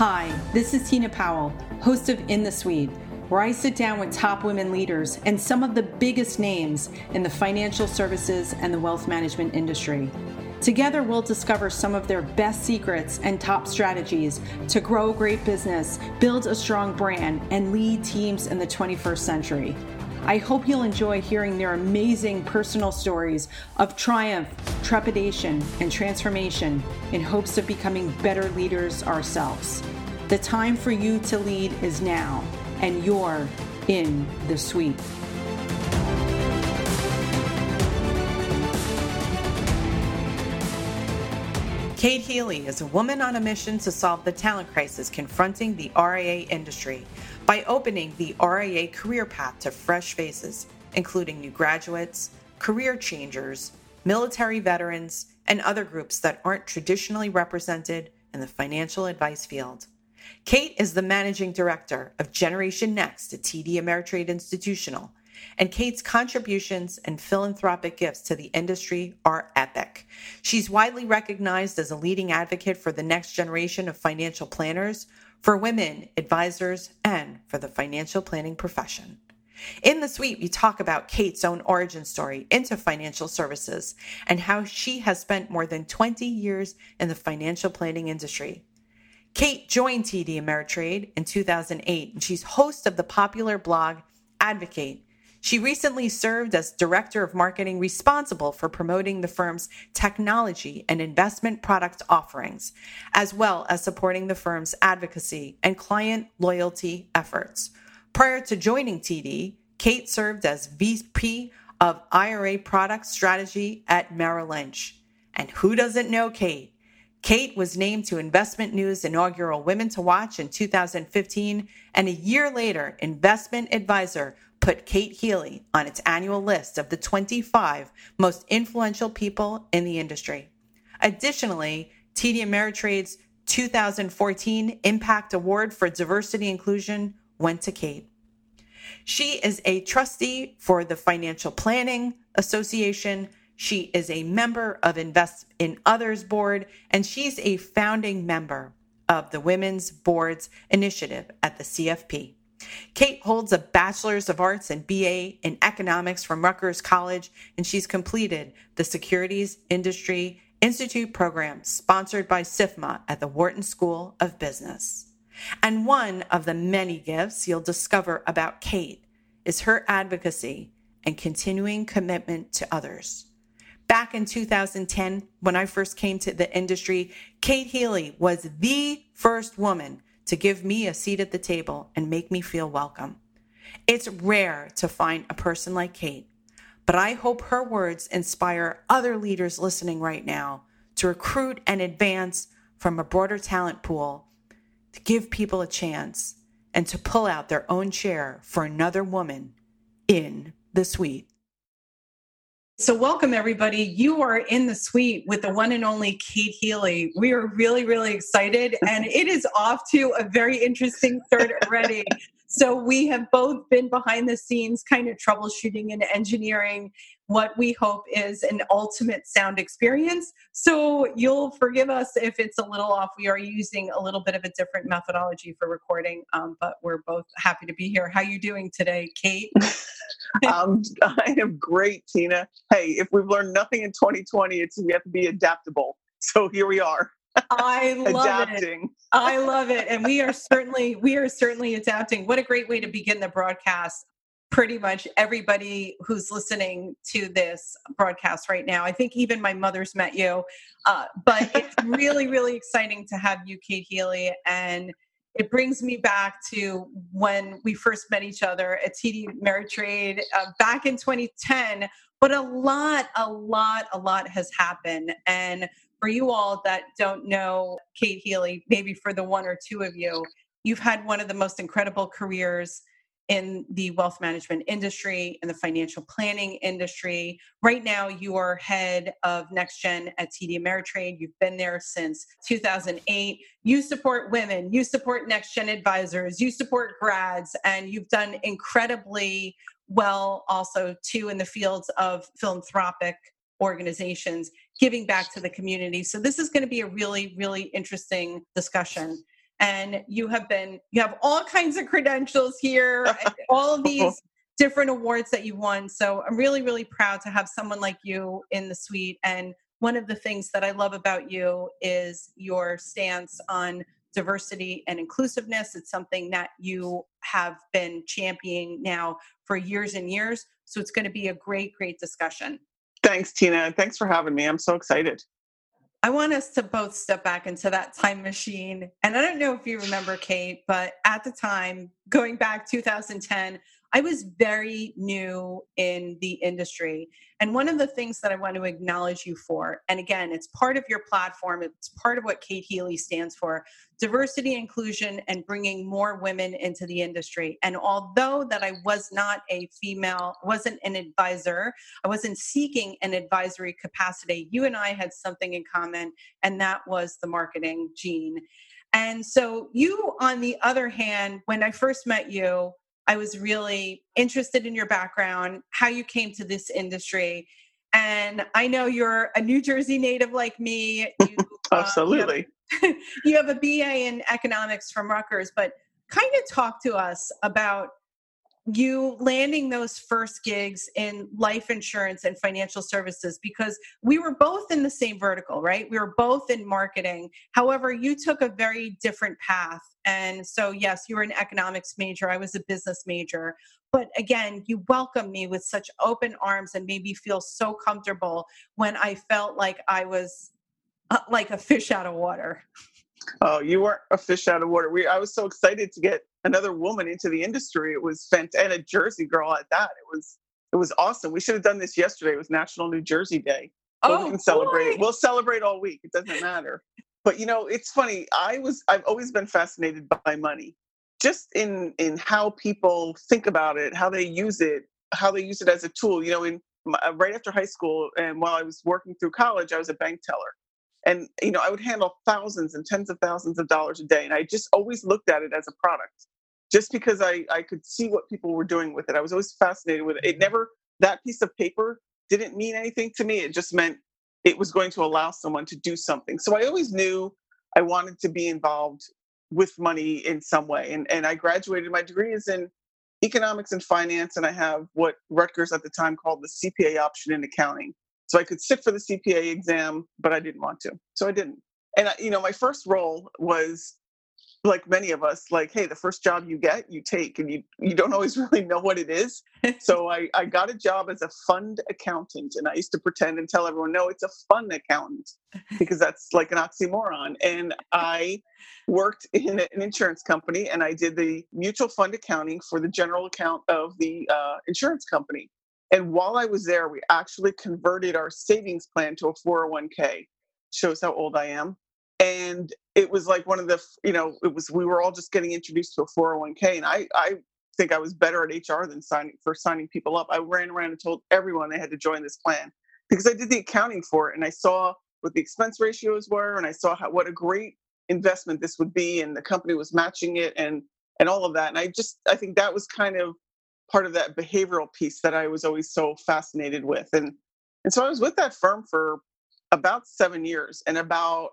Hi, this is Tina Powell, host of In the Suite, where I sit down with top women leaders and some of the biggest names in the financial services and the wealth management industry. Together, we'll discover some of their best secrets and top strategies to grow great business, build a strong brand, and lead teams in the 21st century. I hope you'll enjoy hearing their amazing personal stories of triumph, trepidation, and transformation in hopes of becoming better leaders ourselves. The time for you to lead is now, and you're in the suite. Kate Healy is a woman on a mission to solve the talent crisis confronting the RIA industry by opening the RIA career path to fresh faces, including new graduates, career changers, military veterans, and other groups that aren't traditionally represented in the financial advice field. Kate is the managing director of Generation Next at TD Ameritrade Institutional, and Kate's contributions and philanthropic gifts to the industry are epic. She's widely recognized as a leading advocate for the next generation of financial planners for women, advisors, and for the financial planning profession. In the suite, we talk about Kate's own origin story into financial services and how she has spent more than 20 years in the financial planning industry. Kate joined TD Ameritrade in 2008, and she's host of the popular blog Advocate she recently served as Director of Marketing responsible for promoting the firm's technology and investment product offerings, as well as supporting the firm's advocacy and client loyalty efforts. Prior to joining TD, Kate served as VP of IRA product strategy at Merrill Lynch. And who doesn't know Kate? Kate was named to Investment News inaugural Women to Watch in 2015, and a year later, Investment Advisor put Kate Healy on its annual list of the 25 most influential people in the industry. Additionally, TD Ameritrade's 2014 Impact Award for Diversity Inclusion went to Kate. She is a trustee for the Financial Planning Association. She is a member of Invest in Others Board, and she's a founding member of the Women's Boards Initiative at the CFP. Kate holds a Bachelor's of Arts and BA in Economics from Rutgers College, and she's completed the Securities Industry Institute program sponsored by SIFMA at the Wharton School of Business. And one of the many gifts you'll discover about Kate is her advocacy and continuing commitment to others. Back in 2010, when I first came to the industry, Kate Healy was the first woman to give me a seat at the table and make me feel welcome. It's rare to find a person like Kate, but I hope her words inspire other leaders listening right now to recruit and advance from a broader talent pool, to give people a chance, and to pull out their own chair for another woman in the suite. So, welcome everybody. You are in the suite with the one and only Kate Healy. We are really, really excited, and it is off to a very interesting start already. so, we have both been behind the scenes, kind of troubleshooting and engineering what we hope is an ultimate sound experience. So, you'll forgive us if it's a little off. We are using a little bit of a different methodology for recording, um, but we're both happy to be here. How are you doing today, Kate? um, I am great, Tina. Hey, if we've learned nothing in 2020, it's we have to be adaptable. So here we are. I love adapting. it. I love it, and we are certainly we are certainly adapting. What a great way to begin the broadcast. Pretty much everybody who's listening to this broadcast right now. I think even my mother's met you, uh, but it's really really exciting to have you, Kate Healy, and it brings me back to when we first met each other at TD Ameritrade uh, back in 2010. But a lot, a lot, a lot has happened. And for you all that don't know Kate Healy, maybe for the one or two of you, you've had one of the most incredible careers in the wealth management industry, in the financial planning industry. Right now, you are head of Next Gen at TD Ameritrade. You've been there since 2008. You support women, you support Next Gen advisors, you support grads, and you've done incredibly well also too in the fields of philanthropic organizations giving back to the community. So this is going to be a really, really interesting discussion. And you have been you have all kinds of credentials here, all of these different awards that you've won. So I'm really, really proud to have someone like you in the suite. And one of the things that I love about you is your stance on diversity and inclusiveness. It's something that you have been championing now for years and years. So it's going to be a great, great discussion. Thanks, Tina. Thanks for having me. I'm so excited. I want us to both step back into that time machine. And I don't know if you remember, Kate, but at the time, going back 2010, I was very new in the industry. And one of the things that I want to acknowledge you for, and again, it's part of your platform, it's part of what Kate Healy stands for diversity, inclusion, and bringing more women into the industry. And although that I was not a female, wasn't an advisor, I wasn't seeking an advisory capacity, you and I had something in common, and that was the marketing gene. And so, you, on the other hand, when I first met you, I was really interested in your background, how you came to this industry. And I know you're a New Jersey native like me. You, Absolutely. Uh, you, have, you have a BA in economics from Rutgers, but kind of talk to us about you landing those first gigs in life insurance and financial services because we were both in the same vertical, right? We were both in marketing. However, you took a very different path. And so, yes, you were an economics major, I was a business major. But again, you welcomed me with such open arms and made me feel so comfortable when I felt like I was uh, like a fish out of water. Oh, you weren't a fish out of water. We, I was so excited to get another woman into the industry. It was fantastic, and a Jersey girl at that. It was it was awesome. We should have done this yesterday. It was National New Jersey Day. oh, we can celebrate boy. it. We'll celebrate all week. It doesn't matter. but you know, it's funny. I was I've always been fascinated by money, just in in how people think about it, how they use it, how they use it as a tool. You know, in uh, right after high school and while I was working through college, I was a bank teller and you know i would handle thousands and tens of thousands of dollars a day and i just always looked at it as a product just because i i could see what people were doing with it. I was always fascinated with it. It mm-hmm. never that piece of paper didn't mean anything to me. It just meant it was going to allow someone to do something. So i always knew i wanted to be involved with money in some way. And and i graduated. My degree is in economics and finance and i have what rutgers at the time called the cpa option in accounting. So I could sit for the CPA exam, but I didn't want to. So I didn't. And, I, you know, my first role was like many of us, like, hey, the first job you get, you take, and you you don't always really know what it is. so I, I got a job as a fund accountant, and I used to pretend and tell everyone, no, it's a fund accountant, because that's like an oxymoron. And I worked in an insurance company, and I did the mutual fund accounting for the general account of the uh, insurance company. And while I was there, we actually converted our savings plan to a 401k. Shows how old I am. And it was like one of the, you know, it was we were all just getting introduced to a 401k, and I I think I was better at HR than signing for signing people up. I ran around and told everyone they had to join this plan because I did the accounting for it, and I saw what the expense ratios were, and I saw how what a great investment this would be, and the company was matching it, and and all of that. And I just I think that was kind of part of that behavioral piece that I was always so fascinated with. And and so I was with that firm for about seven years, and about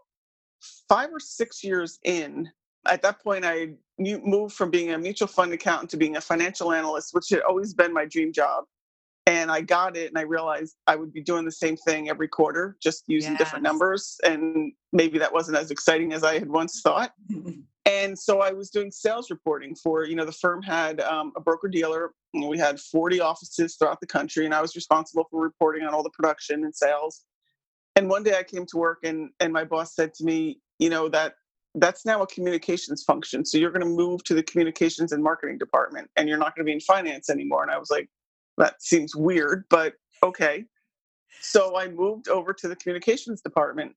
five or six years in, at that point, I moved from being a mutual fund accountant to being a financial analyst, which had always been my dream job. And I got it, and I realized I would be doing the same thing every quarter, just using yes. different numbers. And maybe that wasn't as exciting as I had once thought. and so I was doing sales reporting for, you know, the firm had um, a broker dealer. We had 40 offices throughout the country, and I was responsible for reporting on all the production and sales. And one day I came to work, and and my boss said to me, you know, that that's now a communications function. So you're going to move to the communications and marketing department, and you're not going to be in finance anymore. And I was like, that seems weird, but okay. So I moved over to the communications department,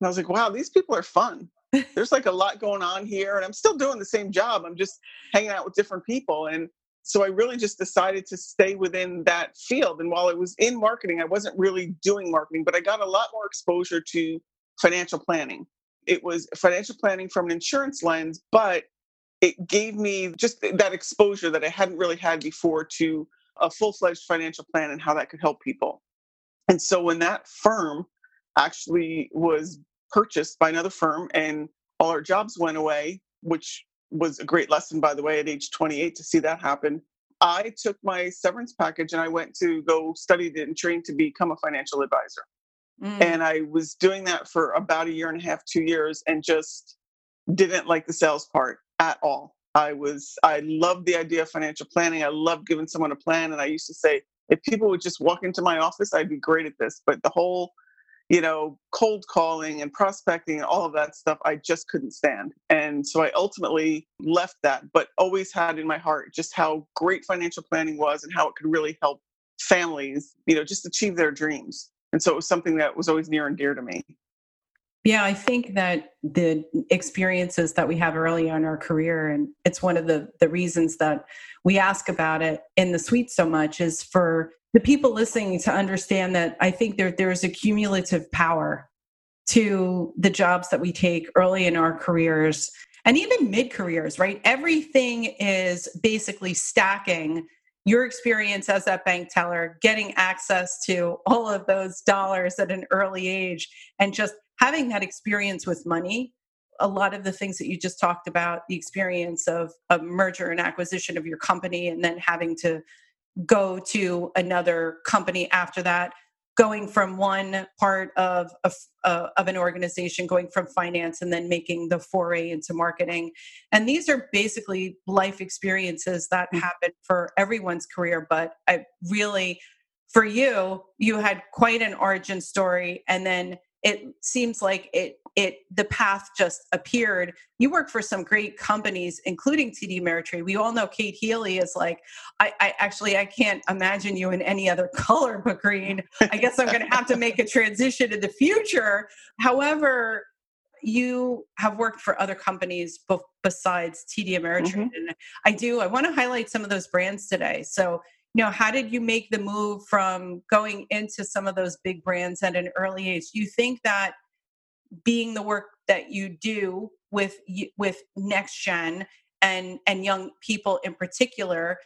and I was like, wow, these people are fun there's like a lot going on here and i'm still doing the same job i'm just hanging out with different people and so i really just decided to stay within that field. And while i was in marketing i wasn't really doing marketing but i got a lot more exposure to financial planning. It was financial planning from an insurance lens but it gave me just that exposure that i hadn't really had before to a full-fledged financial plan and how that could help people. And so when that firm actually was purchased by another firm and all our jobs went away which was a great lesson, by the way, at age 28 to see that happen. I took my severance package and I went to go study and train to become a financial advisor. Mm. And I was doing that for about a year and a half, two years, and just didn't like the sales part at all. I was, I loved the idea of financial planning. I loved giving someone a plan. And I used to say, if people would just walk into my office, I'd be great at this. But the whole you know, cold calling and prospecting and all of that stuff, I just couldn't stand. And so I ultimately left that, but always had in my heart just how great financial planning was and how it could really help families, you know, just achieve their dreams. And so it was something that was always near and dear to me. Yeah, I think that the experiences that we have early on in our career, and it's one of the the reasons that we ask about it in the suite so much, is for the people listening to understand that I think there there's a cumulative power to the jobs that we take early in our careers and even mid careers, right? Everything is basically stacking your experience as that bank teller, getting access to all of those dollars at an early age, and just having that experience with money. A lot of the things that you just talked about, the experience of a merger and acquisition of your company, and then having to go to another company after that going from one part of of, uh, of an organization going from finance and then making the foray into marketing and these are basically life experiences that mm. happen for everyone's career but i really for you you had quite an origin story and then it seems like it it the path just appeared. You work for some great companies including td ameritrade. We all know kate healy is like I, I actually i can't imagine you in any other color but green. I guess i'm going to have to make a transition in the future. However you have worked for other companies besides td ameritrade. Mm-hmm. and i do i want to highlight some of those brands today. So you know how did you make the move from going into some of those big brands at an early age? Do you think that being the work that you do with with next gen and and young people in particular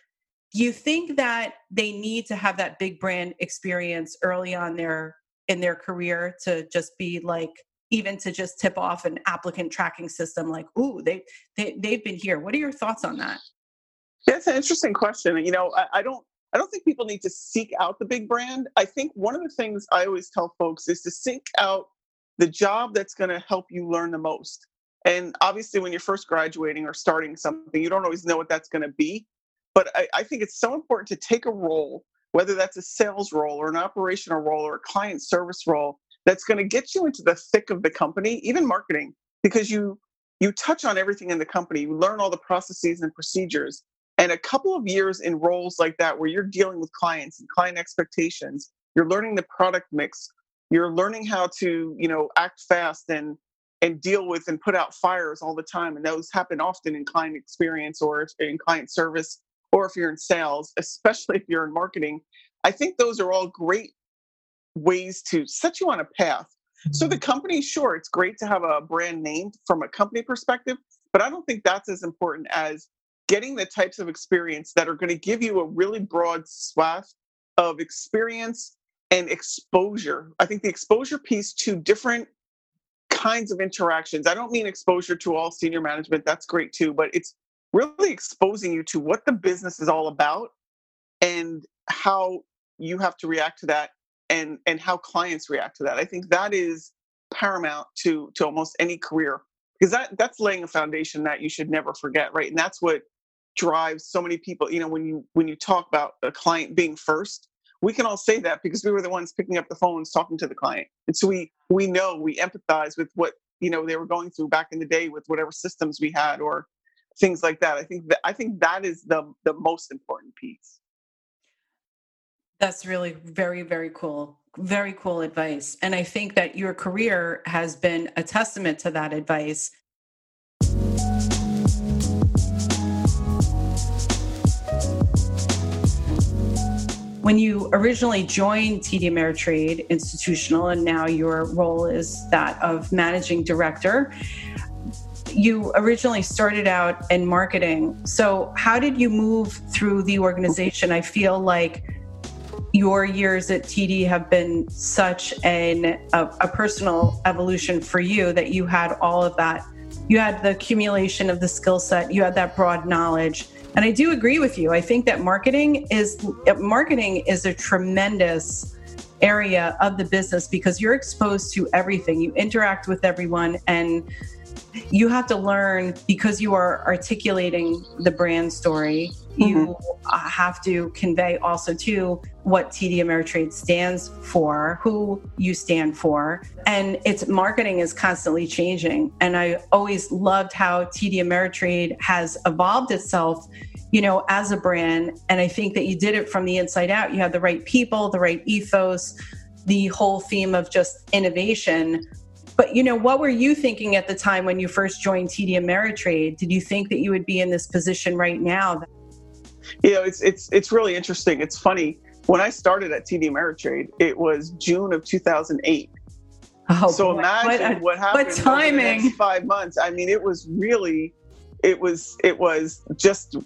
do you think that they need to have that big brand experience early on their in their career to just be like even to just tip off an applicant tracking system like ooh they, they they've been here. What are your thoughts on that? That's an interesting question. You know I, I don't I don't think people need to seek out the big brand. I think one of the things I always tell folks is to seek out the job that's going to help you learn the most. And obviously, when you're first graduating or starting something, you don't always know what that's going to be. But I, I, think it's so important to take a role, whether that's a sales role or an operational role or a client service role, that's going to get you into the thick of the company, even marketing, because you you touch on everything in the company. You learn all the processes and procedures. And a couple of years in roles like that, where you're dealing with clients and client expectations, you're learning the product mix, you're learning how to you know act fast and and deal with and put out fires all the time and those happen often in client experience or in client service or if you're in sales especially if you're in marketing i think those are all great ways to set you on a path so the mm-hmm. company sure it's great to have a brand name from a company perspective but i don't think that's as important as getting the types of experience that are going to give you a really broad swath of experience and exposure. I think the exposure piece to different kinds of interactions. I don't mean exposure to all senior management, that's great too, but it's really exposing you to what the business is all about and how you have to react to that and and how clients react to that. I think that is paramount to to almost any career because that that's laying a foundation that you should never forget, right? And that's what drives so many people, you know, when you when you talk about a client being first, we can all say that because we were the ones picking up the phones talking to the client. And so we we know we empathize with what you know they were going through back in the day with whatever systems we had or things like that. I think that i think that is the the most important piece. That's really very very cool very cool advice. And i think that your career has been a testament to that advice when you originally joined TD Ameritrade Institutional, and now your role is that of managing director, you originally started out in marketing. So, how did you move through the organization? I feel like your years at TD have been such an, a, a personal evolution for you that you had all of that you had the accumulation of the skill set, you had that broad knowledge. And I do agree with you. I think that marketing is marketing is a tremendous area of the business because you're exposed to everything. You interact with everyone and you have to learn because you are articulating the brand story you mm-hmm. have to convey also to what TD Ameritrade stands for, who you stand for, and its marketing is constantly changing. And I always loved how TD Ameritrade has evolved itself, you know, as a brand. And I think that you did it from the inside out. You had the right people, the right ethos, the whole theme of just innovation but you know, what were you thinking at the time when you first joined TD Ameritrade? Did you think that you would be in this position right now? You know, it's it's it's really interesting. It's funny. When I started at TD Ameritrade, it was June of 2008. Oh, so boy. imagine what, what happened what timing. five months. I mean, it was really, it was it was just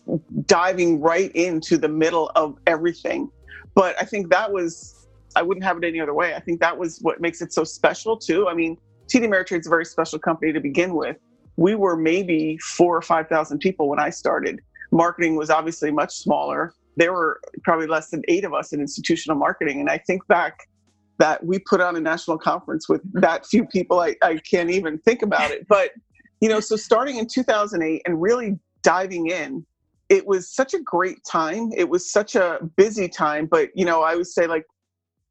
diving right into the middle of everything. But I think that was I wouldn't have it any other way. I think that was what makes it so special too. I mean, TD Ameritrade is a very special company to begin with. We were maybe four or 5,000 people when I started. Marketing was obviously much smaller. There were probably less than eight of us in institutional marketing. And I think back that we put on a national conference with that few people, I, I can't even think about it. But, you know, so starting in 2008 and really diving in, it was such a great time. It was such a busy time. But, you know, I would say like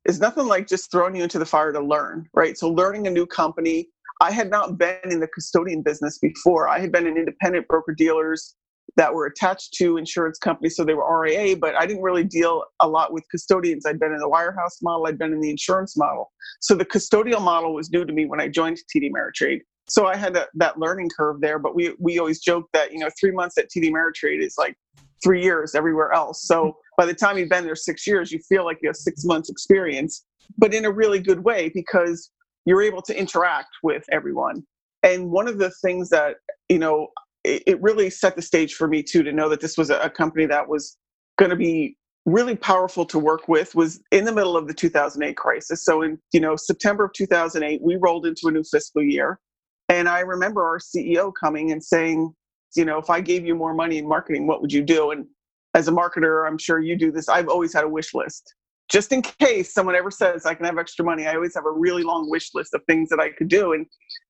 it's nothing like just throwing you into the fire to learn, right? So learning a new company. I had not been in the custodian business before. I had been in independent broker dealers that were attached to insurance companies, so they were RIA, but I didn't really deal a lot with custodians. I'd been in the wirehouse model, I'd been in the insurance model. So the custodial model was new to me when I joined TD Ameritrade. So I had a, that learning curve there, but we we always joke that you know three months at TD Ameritrade is like three years everywhere else. So by the time you've been there six years, you feel like you have six months experience, but in a really good way because you're able to interact with everyone. And one of the things that, you know, it, it really set the stage for me too to know that this was a, a company that was going to be really powerful to work with was in the middle of the 2008 crisis. So in, you know, September of 2008, we rolled into a new fiscal year. And I remember our CEO coming and saying, you know, if I gave you more money in marketing, what would you do? And as a marketer, I'm sure you do this. I've always had a wish list. Just in case someone ever says I can have extra money, I always have a really long wish list of things that I could do. And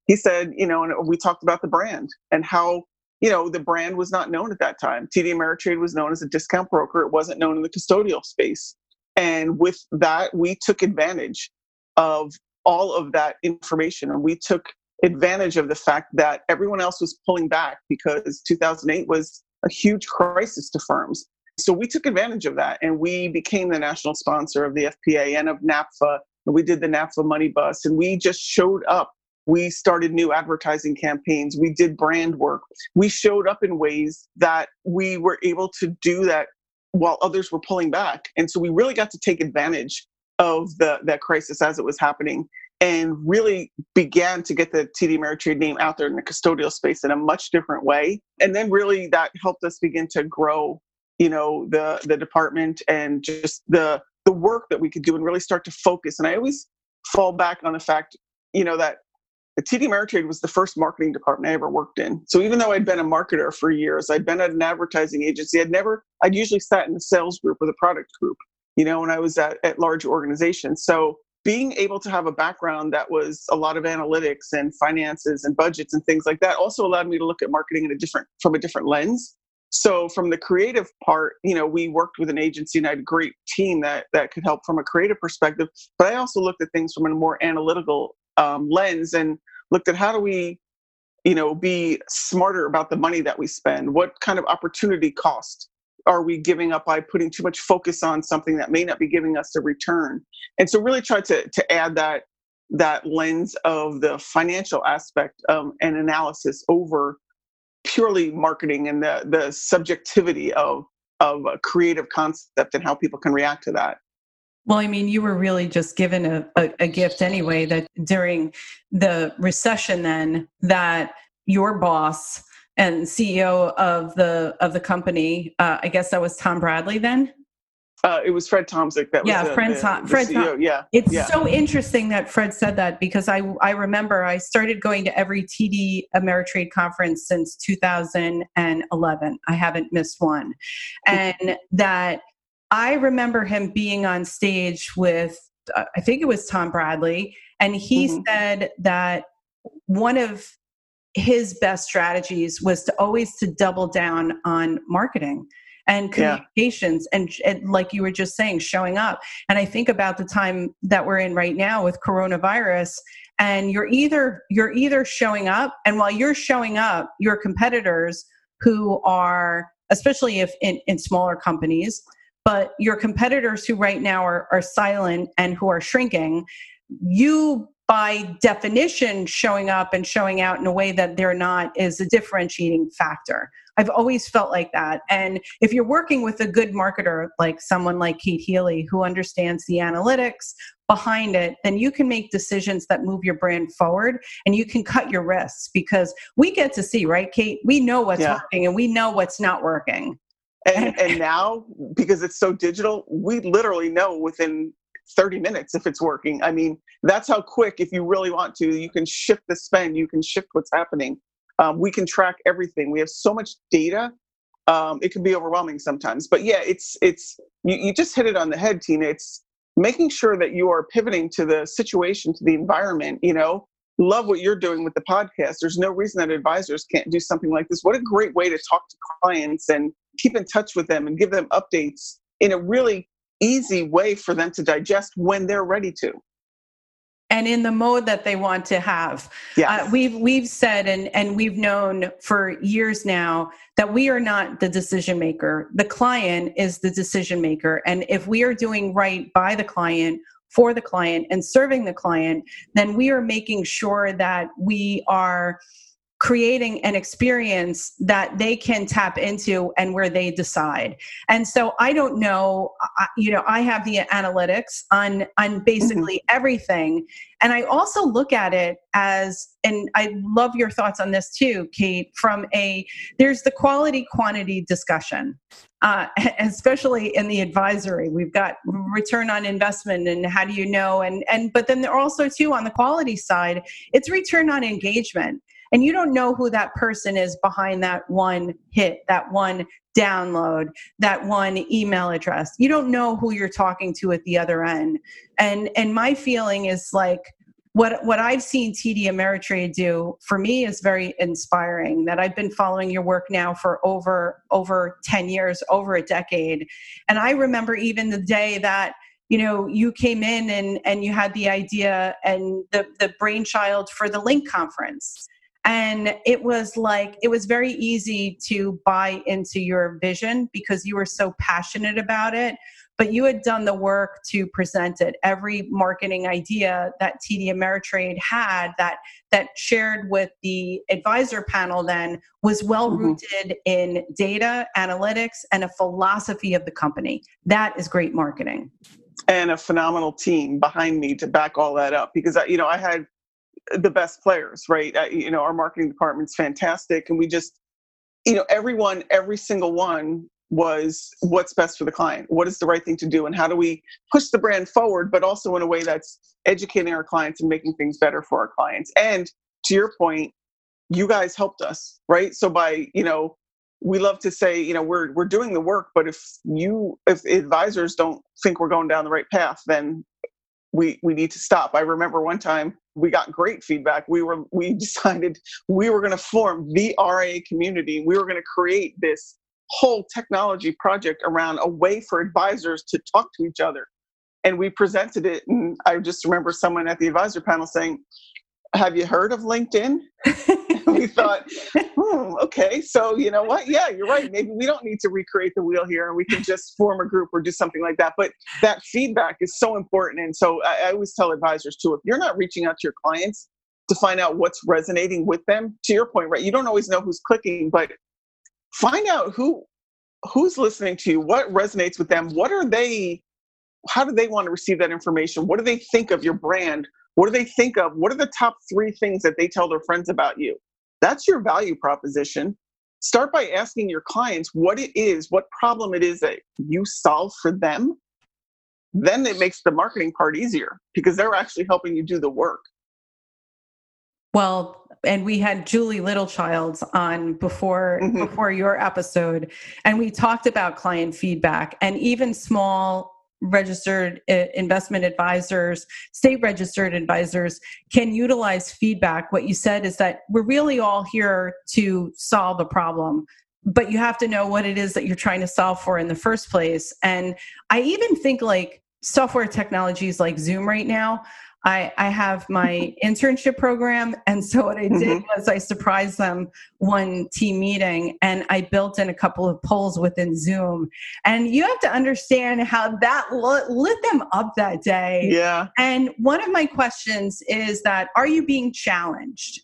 he said, you know, and we talked about the brand and how, you know, the brand was not known at that time. TD Ameritrade was known as a discount broker. It wasn't known in the custodial space. And with that, we took advantage of all of that information and we took advantage of the fact that everyone else was pulling back because 2008 was a huge crisis to firms. So we took advantage of that and we became the national sponsor of the FPA and of NAPFA. And we did the NAPFA Money Bus and we just showed up. We started new advertising campaigns. We did brand work. We showed up in ways that we were able to do that while others were pulling back. And so we really got to take advantage of the that crisis as it was happening and really began to get the TD Ameritrade name out there in the custodial space in a much different way. And then really that helped us begin to grow, you know, the the department and just the the work that we could do and really start to focus. And I always fall back on the fact, you know, that TD Ameritrade was the first marketing department I ever worked in. So even though I'd been a marketer for years, I'd been at an advertising agency, I'd never, I'd usually sat in the sales group or the product group, you know, when I was at, at large organizations. So being able to have a background that was a lot of analytics and finances and budgets and things like that also allowed me to look at marketing in a different from a different lens. So from the creative part you know we worked with an agency and i had a great team that that could help from a creative perspective but i also looked at things from a more analytical um, lens and looked at how do we you know be smarter about the money that we spend? What kind of opportunity cost are we giving up by putting too much focus on something that may not be giving us a return? And so really try to to add that that lens of the financial aspect um, and analysis over purely marketing and the the subjectivity of of a creative concept and how people can react to that. Well, I mean, you were really just given a, a, a, gift anyway that during the recession, then that your boss and CEO of the of the company. Uh, I guess that was Tom Bradley then. Uh, it was Fred Tomczyk that was yeah, the, Fred, the, Tom, the Fred. Tom- Yeah, It's yeah. so interesting that Fred said that because I I remember I started going to every TD Ameritrade conference since 2011. I haven't missed one, and that I remember him being on stage with uh, I think it was Tom Bradley, and he Mhm. said that one of his best strategies was to always to double down on marketing and Yeah. communications and, and like you were just saying showing up and i think about the time that we're in right now with coronavirus and you're either you're either showing up and while you're showing up your competitors who are especially if in, in smaller companies but your competitors who right now are, are silent and who are shrinking you by definition showing up and showing out in a way that they're not is a differentiating factor. I've always felt like that. And if you're working with a good marketer like someone like kate healy who understands the analytics behind it then you can make decisions that move your brand forward and you can cut your risks because we get to see right kate? We know what's Yeah. working and we know what's not working. And and now because it's so digital we literally know within 30 minutes if it's working. I mean that's how quick if you really want to you can shift the spend you can shift what's happening. Um, we can track everything. We have so much data um, it can be overwhelming sometimes. But yeah it's it's you, you just hit it on the head tina. It's making sure that you are pivoting to the situation to the environment you know? Love what you're doing with the podcast. There's no reason that advisors can't do something like this. What a great way to talk to clients and keep in touch with them and give them updates in a really easy way for them to digest when they're ready to. and in the mode that they want to have Yeah. Uh, we've we've said and and we've known for years now that we are not the decision maker. The client is the decision maker, and if we are doing right by the client for the client and serving the client, then we are making sure that we are creating an experience that they can tap into and where they decide. And so I don't know, I- you know, I have the analytics on on basically everything and I also look at it as, and I love your thoughts on this too, Kate, from a, there's the quality quantity discussion. Uh, especially in the advisory, we've got return on investment and how do you know, and and but then there also too on the quality side, it's return on engagement, and you don't know who that person is behind that one hit, that one download, that one email address. You don't know who you're talking to at the other end, and and my feeling is like what what I've seen TD Ameritrade do for me is very inspiring. That I've been following your work now for over over ten years, over a decade, and I remember even the day that you know you came in and and you had the idea and the the brainchild for the LINC conference. And it was like, it was very easy to buy into your vision because you were so passionate about it but you had done the work to present it. Every marketing idea that td ameritrade had that that shared with the advisor panel then was well mm-hmm. rooted in data analytics and a philosophy of the company. That is great marketing. And a phenomenal team behind me to back all that up because I, you know I had the best players, right? I, you know, our marketing department's fantastic, and we just, you know, everyone, every single one was what's best for the client, what is the right thing to do, and how do we push the brand forward, but also in a way that's educating our clients and making things better for our clients. And to your point, you guys helped us, right? So by you know we love to say you know we're we're doing the work but if you if advisors don't think we're going down the right path then we we need to stop. I remember one time we got great feedback. We were we decided we were going to form the ra community. We were going to create this whole technology project around a way for advisors to talk to each other. And we presented it and i just remember someone at the advisor panel saying have you heard of linkedin we thought, hmm, okay, so you know what? Yeah, you're right. Maybe we don't need to recreate the wheel here, and we can just form a group or do something like that. But that feedback is so important, and so I, I always tell advisors too: if you're not reaching out to your clients to find out what's resonating with them, to your point, right? You don't always know who's clicking, but find out who who's listening to you, what resonates with them, what are they, how do they want to receive that information? What do they think of your brand? What do they think of? What are the top three things that they tell their friends about you? That's your value proposition. start by asking your clients what it is, what problem it is that you solve for them. Then it makes the marketing part easier because they're actually helping you do the work. Well, and we had Julie Littlechild on before mm-hmm. before your episode, and we talked about client feedback and even small registered uh, investment advisors, state registered advisors can utilize feedback. What you said is that we're really all here to solve a problem. But you have to know what it is that you're trying to solve for in the first place. And I even think like software technologies like Zoom right now, I, I have my internship program. And so what I did mm-hmm. was I surprised them one team meeting and I built in a couple of polls within Zoom. And you have to understand how that lit them up that day. Yeah. And one of my questions is that are you being challenged?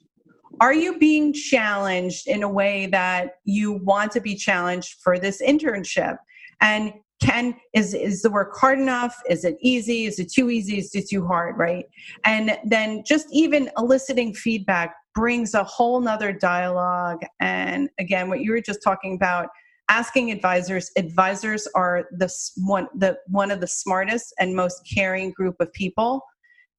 Are you being challenged in a way that you want to be challenged for this internship? And can is is the work hard enough? Is it easy? Is it too easy? Is it too hard? Right? And then just even eliciting feedback brings a whole nother dialogue. And again what you were just talking about asking advisors advisors are the one the one of the smartest and most caring group of people.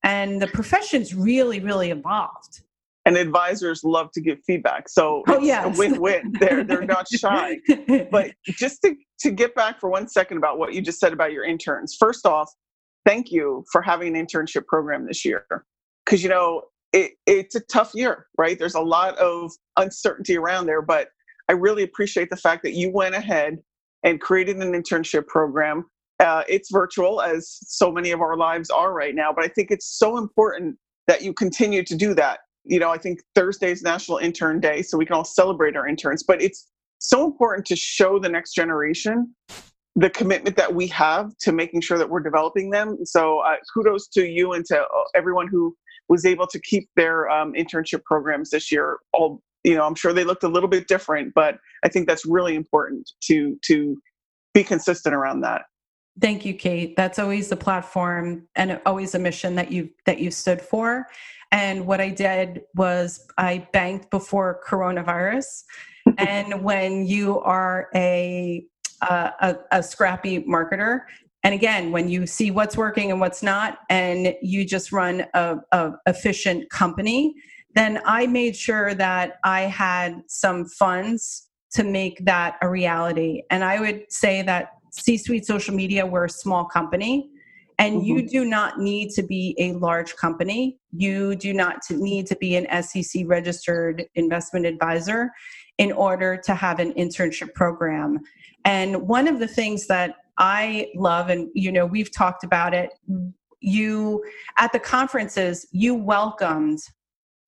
And the profession's really really evolved and advisors love to give feedback. So oh, yes. a win-win. They're they're not shy. but just to, to get back for one second about what you just said about your interns. First off, thank you for having an internship program this year. Because you know, it, it's a tough year, right? There's a lot of uncertainty around there, but I really appreciate the fact that you went ahead and created an internship program. Uh, it's virtual, as so many of our lives are right now, but I think it's so important that you continue to do that you know, I think Thursday is National Intern Day, so we can all celebrate our interns. But it's so important to show the next generation the commitment that we have to making sure that we're developing them. So uh, kudos to you and to uh, everyone who was able to keep their um, internship programs this year. All you know, I'm sure they looked a little bit different, but I think that's really important to to be consistent around that. Thank you, Kate. That's always the platform and always a mission that you that you stood for. And what I did was I banked before coronavirus. and when you are a, a, a scrappy marketer, and again, when you see what's working and what's not, and you just run a, a efficient company, then I made sure that I had some funds to make that a reality. And I would say that C Suite Social Media, we're a small company. And mm-hmm. you do not need to be a large company. You do not need to be an SEC registered investment advisor in order to have an internship program. And one of the things that I love, and you know, we've talked about it, you at the conferences, you welcomed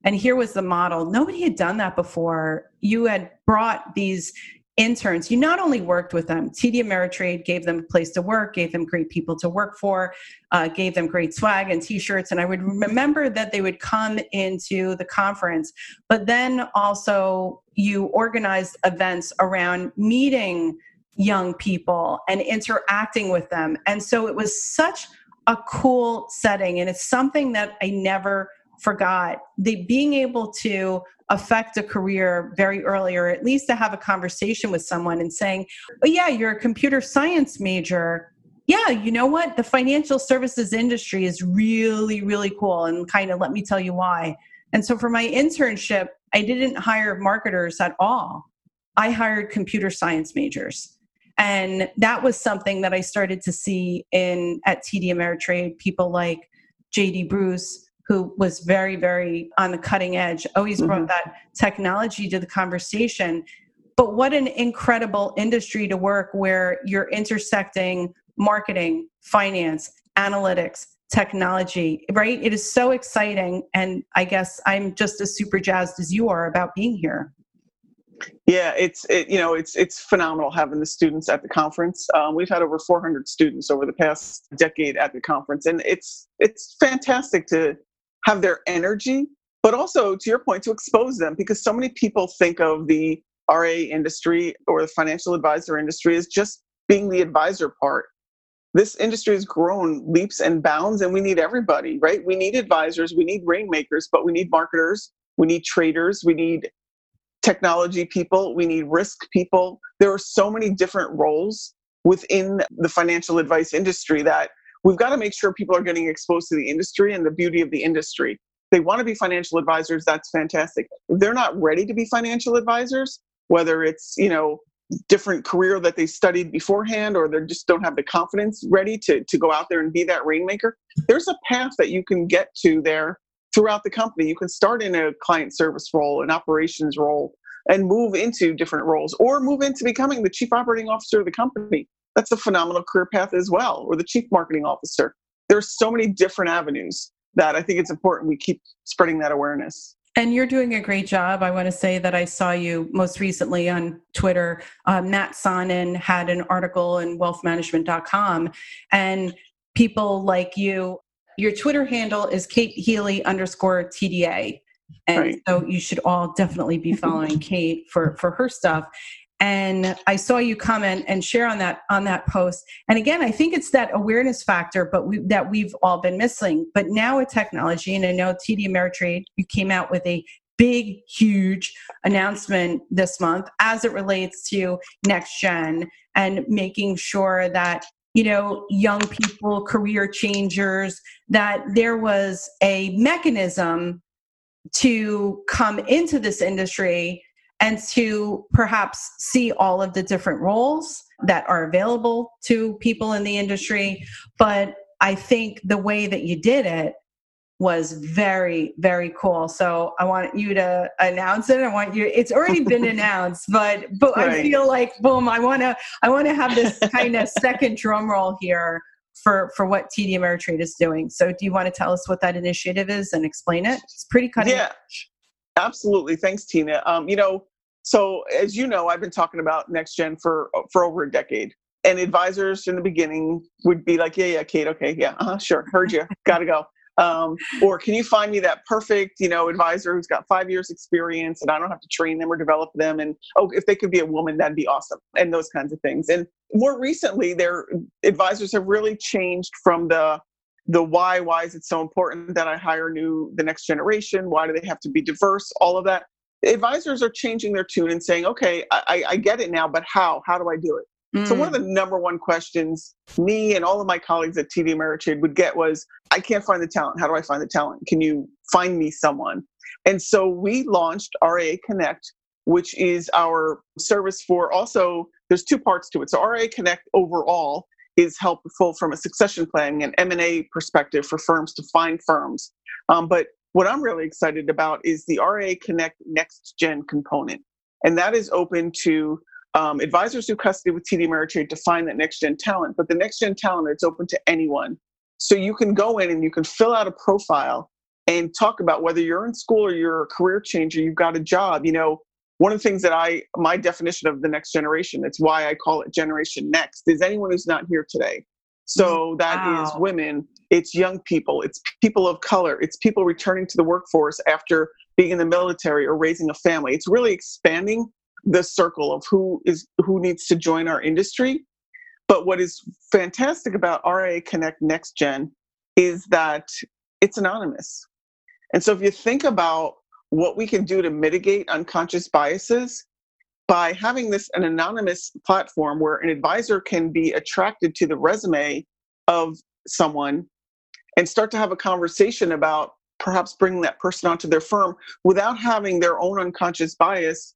and here was the model nobody had done that before you had brought these interns, you not only worked with them, TD Ameritrade gave them a place to work, gave them great people to work for, uh, gave them great swag and t shirts. And I would remember that they would come into the conference, but then also you organized events around meeting young people and interacting with them. And so it was such a cool setting. And it's something that I never forgot the being able to affect a career very early or at least to have a conversation with someone and saying oh yeah you're a computer science major. Yeah you know what? The financial services industry is really really cool and kind of let me tell you why. And so for my internship i didn't hire marketers at all. I hired computer science majors. And that was something that i started to see in at td ameritrade people like jd bruce who was very, very on the cutting edge, always mm-hmm. brought that technology to the conversation. But what an incredible industry to work where you're intersecting marketing, finance, analytics, technology, right? It is so exciting. And I guess I'm just as super jazzed as you are about being here. Yeah, it's it, you know it's it's phenomenal having the students at the conference. Um, we've had over 400 students over the past decade at the conference, and it's it's fantastic to have their energy, but also to your point, to expose them because so many people think of the RA industry or the financial advisor industry as just being the advisor part. This industry has grown leaps and bounds, and we need everybody, right? We need advisors, we need rainmakers, but we need marketers, we need traders, we need technology people, we need risk people. There are so many different roles within the financial advice industry that we've got to make sure people are getting exposed to the industry and the beauty of the industry. They want to be financial advisors, that's fantastic. If they're not ready to be financial advisors, whether it's, you know, different career that they studied beforehand or they just don't have the confidence ready to, to go out there and be that rainmaker, there's a path that you can get to there throughout the company. You can start in a client service role, an operations role, and move into different roles or move into becoming the chief operating officer of the company. That's a phenomenal career path as well, or the chief marketing officer. There are so many different avenues that I think it's important we keep spreading that awareness. And you're doing a great job. I want to say that I saw you most recently on Twitter. Uh, Matt Sonnen had an article in wealthmanagement.com, and people like you, your Twitter handle is Kate Healy underscore TDA. And right. so you should all definitely be following Kate for, for her stuff and i saw you comment and share on that on that post. And again i think it's that awareness factor but we, that we've all been missing. But now with technology and i know td ameritrade you came out with a big huge announcement this month as it relates to next gen and making sure that you know young people career changers that there was a mechanism to come into this industry and to perhaps see all of the different roles that are available to people in the industry. But I think the way that you did it was very very cool so i want you to announce it i want you it's already been announced but but right. i feel like boom i want to i want to have this kind of second drum roll here for for what td ameritrade is doing so do you want to tell us what that initiative is and explain it it's pretty cutting yeah edge. absolutely thanks tina um, you know so as you know, I've been talking about next gen for for over a decade. And advisors in the beginning would be like, "Yeah, yeah, Kate, okay, yeah, uh-huh, sure, heard you, got to go." Um, or can you find me that perfect, you know, advisor who's got five years experience and I don't have to train them or develop them? And oh, if they could be a woman, that'd be awesome. And those kinds of things. And more recently, their advisors have really changed from the the why why is it so important that i hire new the next generation why do they have to be diverse all of that advisors are changing their tune and saying, okay, I, I get it now, but how? How do I do it? Mm. So one of mm. the number one questions me and all of my colleagues at TD Ameritrade would get was, I can't find the talent. How do I find the talent? Can you find me someone? And so we launched RIA Connect, which is our service for also, there's two parts to it. So RIA Connect overall is helpful from a succession planning and M&A perspective for firms to find firms. Um, but what I'm really excited about is the RIA Connect Next Gen component. And that is open to um, advisors who custody with TD Ameritrade to find that next gen talent. But the next gen talent, it's open to anyone. So you can go in and you can fill out a profile and talk about whether you're in school or you're a career changer, you've got a job. You know, one of the things that I, my definition of the next generation, it's why I call it Generation Next, is anyone who's not here today. So that wow. is women, it's young people, it's people of color, it's people returning to the workforce after being in the military or raising a family. It's really expanding the circle of who is who needs to join our industry. But what is fantastic about RIA Connect Next Gen is that it's anonymous. And so if you think about what we can do to mitigate unconscious biases, by having this an anonymous platform where an advisor can be attracted to the resume of someone and start to have a conversation about perhaps bringing that person onto their firm without having their own unconscious bias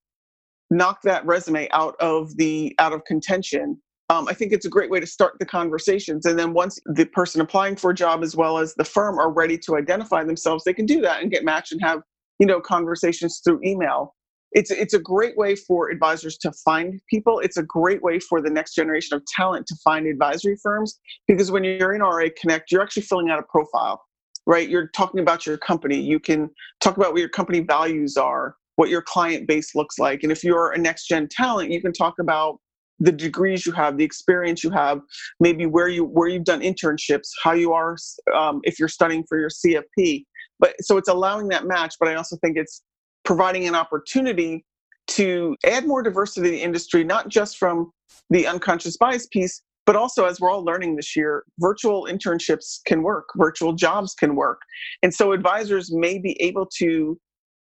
knock that resume out of the out of contention. Um, i think it's a great way to start the conversations and then once the person applying for a job as well as the firm are ready to identify themselves they can do that and get matched and have you know conversations through email it's it's a great way for advisors to find people. It's a great way for the next generation of talent to find advisory firms because when you're in RIA Connect, you're actually filling out a profile, right? You're talking about your company. You can talk about what your company values are, what your client base looks like, and if you're a next gen talent, you can talk about the degrees you have, the experience you have, maybe where you where you've done internships, how you are um, if you're studying for your CFP. But so it's allowing that match. But I also think it's providing an opportunity to add more diversity to the industry, not just from the unconscious bias piece, but also as we're all learning this year, virtual internships can work, virtual jobs can work. And so advisors may be able to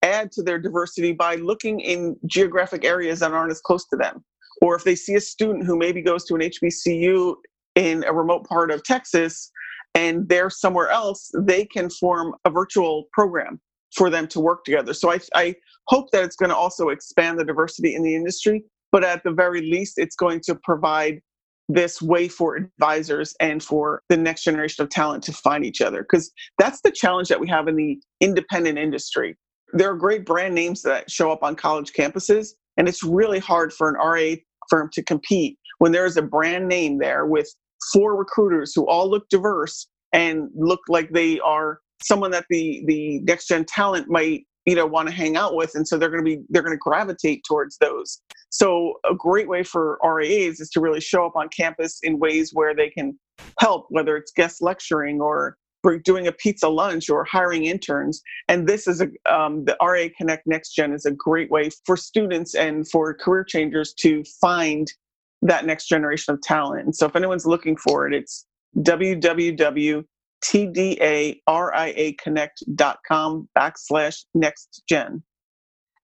add to their diversity by looking in geographic areas that aren't as close to them. Or if they see a student who maybe goes to an HBCU in a remote part of Texas and they're somewhere else, they can form a virtual program for them to work together. So I, I hope that it's going to also expand the diversity in the industry, but at the very least, it's going to provide this way for advisors and for the next generation of talent to find each other because that's the challenge that we have in the independent industry there are great brand names that show up on college campuses and it's really hard for an ra firm to compete when there's a brand name there with four recruiters who all look diverse and look like they are someone that the the next gen talent might you know want to hang out with and so they're going to be they're going to gravitate towards those. So a great way for RAs is to really show up on campus in ways where they can help whether it's guest lecturing or doing a pizza lunch or hiring interns. And this is a um, the ria connect next gen is a great way for students and for career changers to find that next generation of talent. And so if anyone's looking for it it's www tdariaconnect.com backslash next gen.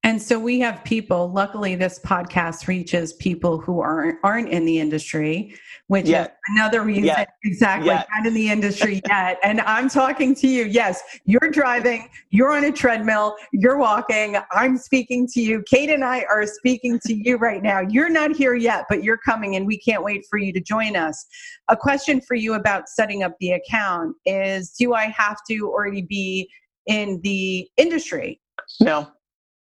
And so we have people, luckily this podcast reaches people who aren't aren't in the industry, which yet. is another reason yet. exactly yet. not in the industry yet. and I'm talking to you. Yes, you're driving, you're on a treadmill, you're walking, I'm speaking to you. Kate and I are speaking to you right now. You're not here yet, but you're coming and we can't wait for you to join us. A question for you about setting up the account is do I have to already be in the industry? No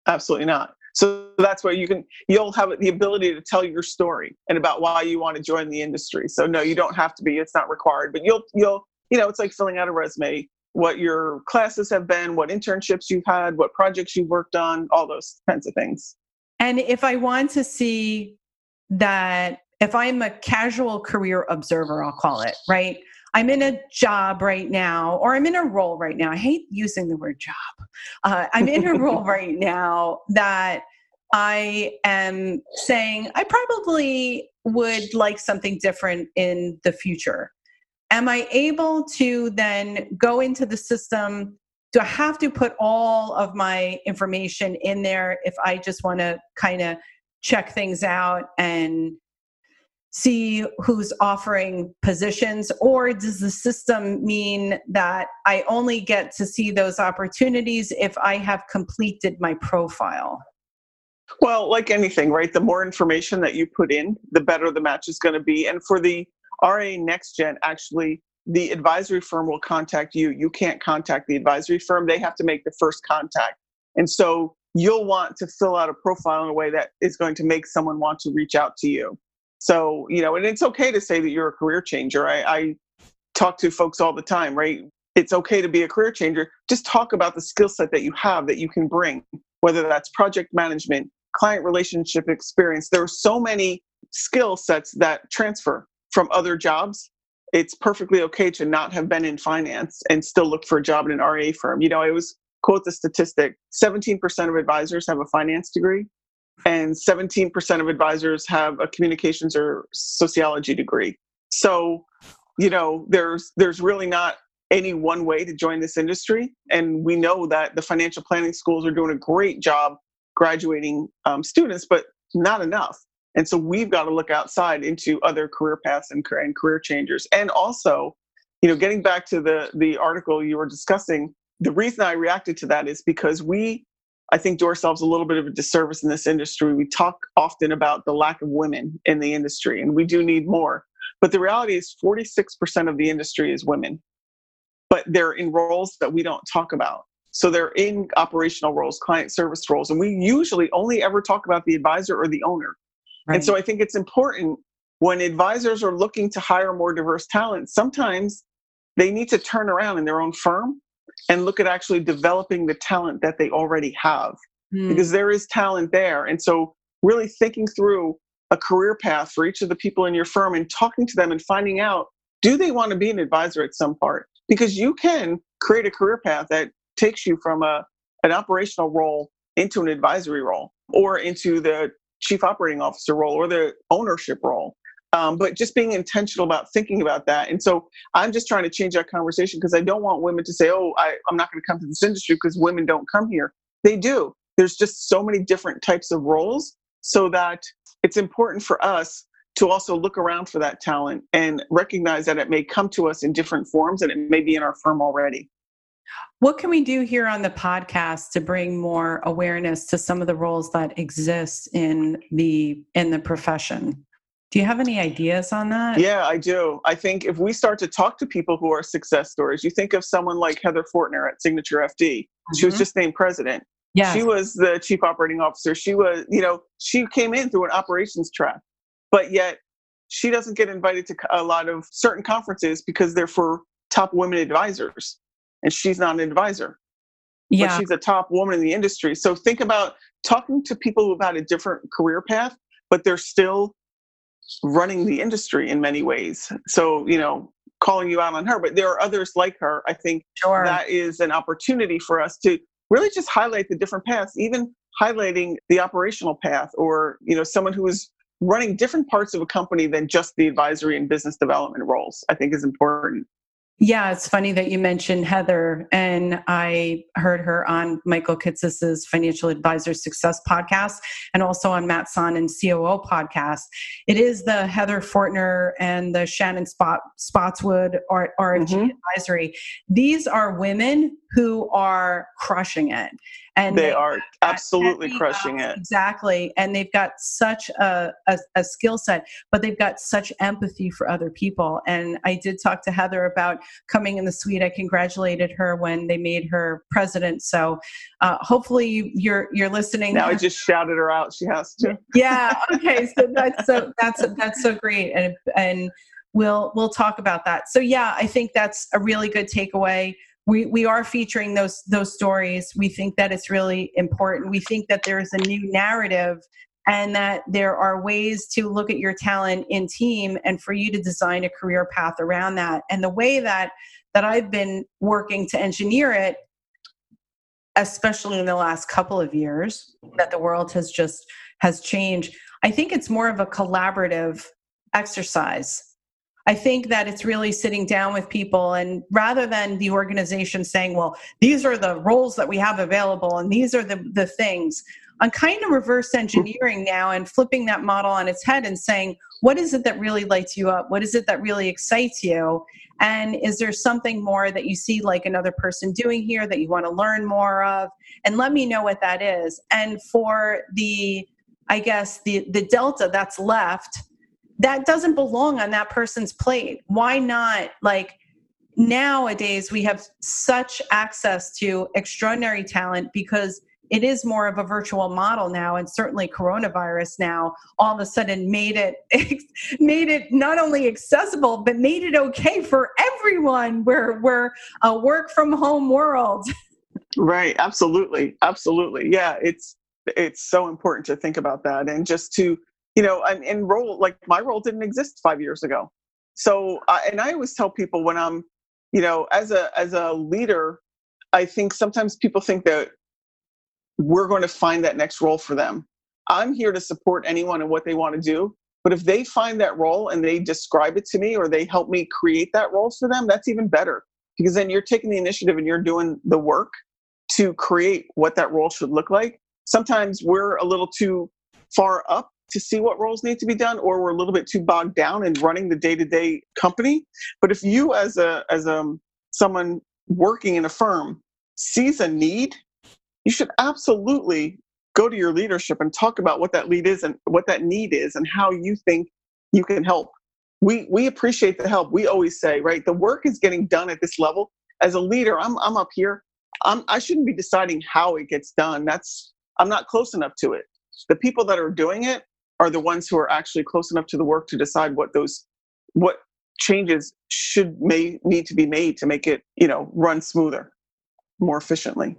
Absolutely not. So that's where you can you'll have the ability to tell your story and about why you want to join the industry. So no, you don't have to be. It's not required, but you'll you'll you know it's like filling out a resume. What your classes have been, what internships you've had, what projects you've worked on, all those kinds of things. And if I want to see that, if I'm a casual career observer, I'll call it right. I'm in a job right now, or I'm in a role right now. I hate using the word job. Uh, I'm in a role right now that I am saying I probably would like something different in the future. Am I able to then go into the system? Do I have to put all of my information in there if I just want to kind of check things out and see who's offering positions or does the system mean that i only get to see those opportunities if i have completed my profile? Well like anything right the more information that you put in the better the match is going to be. And for the ra next gen actually the advisory firm will contact you. You can't contact the advisory firm. They have to make the first contact. And so you'll want to fill out a profile in a way that is going to make someone want to reach out to you so, you know, and it's okay to say that you're a career changer. I, I talk to folks all the time, right? It's okay to be a career changer. Just talk about the skill set that you have that you can bring, whether that's project management, client relationship experience. There are so many skill sets that transfer from other jobs. It's perfectly okay to not have been in finance and still look for a job in an RA firm. You know, I always quote the statistic 17% of advisors have a finance degree, and 17% of advisors have a communications or sociology degree. So, you know, there's there's really not any one way to join this industry, and we know that the financial planning schools are doing a great job graduating um, students, but not enough. And so we've got to look outside into other career paths and, and career changers. And also, you know, getting back to the the article you were discussing, the reason I reacted to that is because we I think do ourselves a little bit of a disservice in this industry. We talk often about the lack of women in the industry, and we do need more. But the reality is, 46% of the industry is women, but they're in roles that we don't talk about. So they're in operational roles, client service roles, and we usually only ever talk about the advisor or the owner. Right. And so I think it's important when advisors are looking to hire more diverse talent, sometimes they need to turn around in their own firm and look at actually developing the talent that they already have mm. because there is talent there. And so, really thinking through a career path for each of the people in your firm and talking to them and finding out do they want to be an advisor at some part? Because you can create a career path that takes you from a, an operational role into an advisory role or into the chief operating officer role or the ownership role. Um, but just being intentional about thinking about that. And so I'm just trying to change that conversation because I don't want women to say, oh, I, I'm not going to come to this industry because women don't come here. They do. There's just so many different types of roles so that it's important for us to also look around for that talent and recognize that it may come to us in different forms and it may be in our firm already. What can we do here on the podcast to bring more awareness to some of the roles that exist in the in the profession? Do you have any ideas on that? Yeah, I do. I think if we start to talk to people who are success stories, you think of someone like Heather Fortner at Signature FD. Mm-hmm. She was mm-hmm. just named president. Yeah. She was the chief operating officer. She was, you know, she came in through an operations track, but yet she doesn't get invited to a lot of certain conferences because they're for top women advisors and she's not an advisor. Yeah. But she's a top woman in the industry. So think about talking to people who've had a different career path, but they're still running the industry in many ways. So, you know, calling you out on her, but there are others like her. I think sure. that is an opportunity for us to really just highlight the different paths, even highlighting the operational path or, you know, someone who is running different parts of a company than just the advisory and business development roles, I think is important. Yeah, it's funny that you mentioned Heather, and I heard her on Michael Kitces's Financial Advisor Success podcast, and also on Matt Sonnen COO podcast. It is the Heather Fortner and the Shannon Spot, Spotswood or RFG mm-hmm. Advisory. These are women who are crushing it. And they are absolutely crushing it. Exactly and they've got such a, a, a skill set but they've got such empathy for other people. And i did talk to heather about coming in the suite. I congratulated her when they made her president. So uh, hopefully you're you're listening. Now i just shouted her out. She has to. Yeah okay so that's so that's that's so great. And and we'll we'll talk about that. So yeah i think that's a really good takeaway we we are featuring those those stories. We think that it's really important. We think that there's a new narrative and that there are ways to look at your talent in team and for you to design a career path around that. And the way that that i've been working to engineer it especially in the last couple of years that the world has just has changed i think it's more of a collaborative exercise I think that it's really sitting down with people and rather than the organization saying, well, these are the roles that we have available and these are the, the things, I'm kind of reverse engineering now and flipping that model on its head and saying, what is it that really lights you up? What is it that really excites you? And is there something more that you see like another person doing here that you want to learn more of? And let me know what that is. And for the, I guess, the, the delta that's left, that doesn't belong on that person's plate. Why not? Like nowadays, we have such access to extraordinary talent because it is more of a virtual model now and certainly coronavirus now all of a sudden made it made it not only accessible but made it okay for everyone. We're we're a work from home world. Right. Absolutely. Absolutely. Yeah it's it's so important to think about that. And just to you know, I'm in role like my role didn't exist five years ago. So, uh, and I always tell people when I'm, you know, as a as a leader, I think sometimes people think that we're going to find that next role for them. I'm here to support anyone in what they want to do. But if they find that role and they describe it to me or they help me create that role for them, that's even better because then you're taking the initiative and you're doing the work to create what that role should look like. Sometimes we're a little too far up to see what roles need to be done or we're a little bit too bogged down in running the day-to-day company. But if you as a as a um, someone working in a firm sees a need you should absolutely go to your leadership and talk about what that lead is and what that need is and how you think you can help. We we appreciate the help. We always say right the work is getting done at this level. As a leader i'm i'm up here. I'm, i shouldn't be deciding how it gets done. That's i'm not close enough to it. The people that are doing it are the ones who are actually close enough to the work to decide what those what changes should may need to be made to make it you know run smoother more efficiently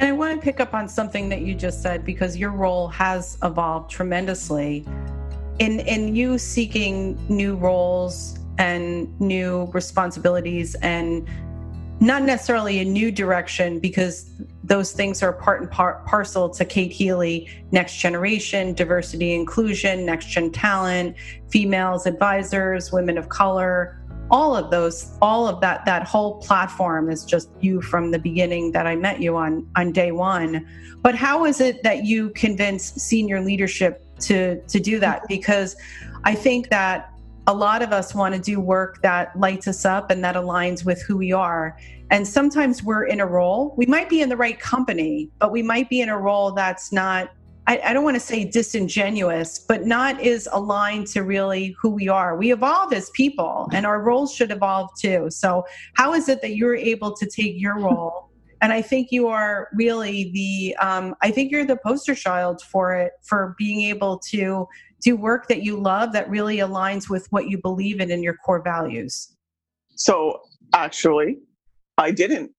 And I want to pick up on something that you just said because your role has evolved tremendously. In in you seeking new roles and new responsibilities and not necessarily a new direction because those things are part and par- parcel to Kate Healy, next generation, diversity, inclusion, next gen talent, females advisors, women of color, all of those, all of that, that whole platform is just you from the beginning that I met you on, on day one. But how is it that you convince senior leadership to, to do that? Because I think that a lot of us want to do work that lights us up and that aligns with who we are. And sometimes we're in a role, we might be in the right company, but we might be in a role that's not, I, I don't want to say disingenuous, but not is aligned to really who we are. We evolve as people and our roles should evolve too. So, how is it that you're able to take your role? And I think you are really the, um, I think you're the poster child for it, for being able to do work that you love that really aligns with what you believe in and your core values? So actually, I didn't.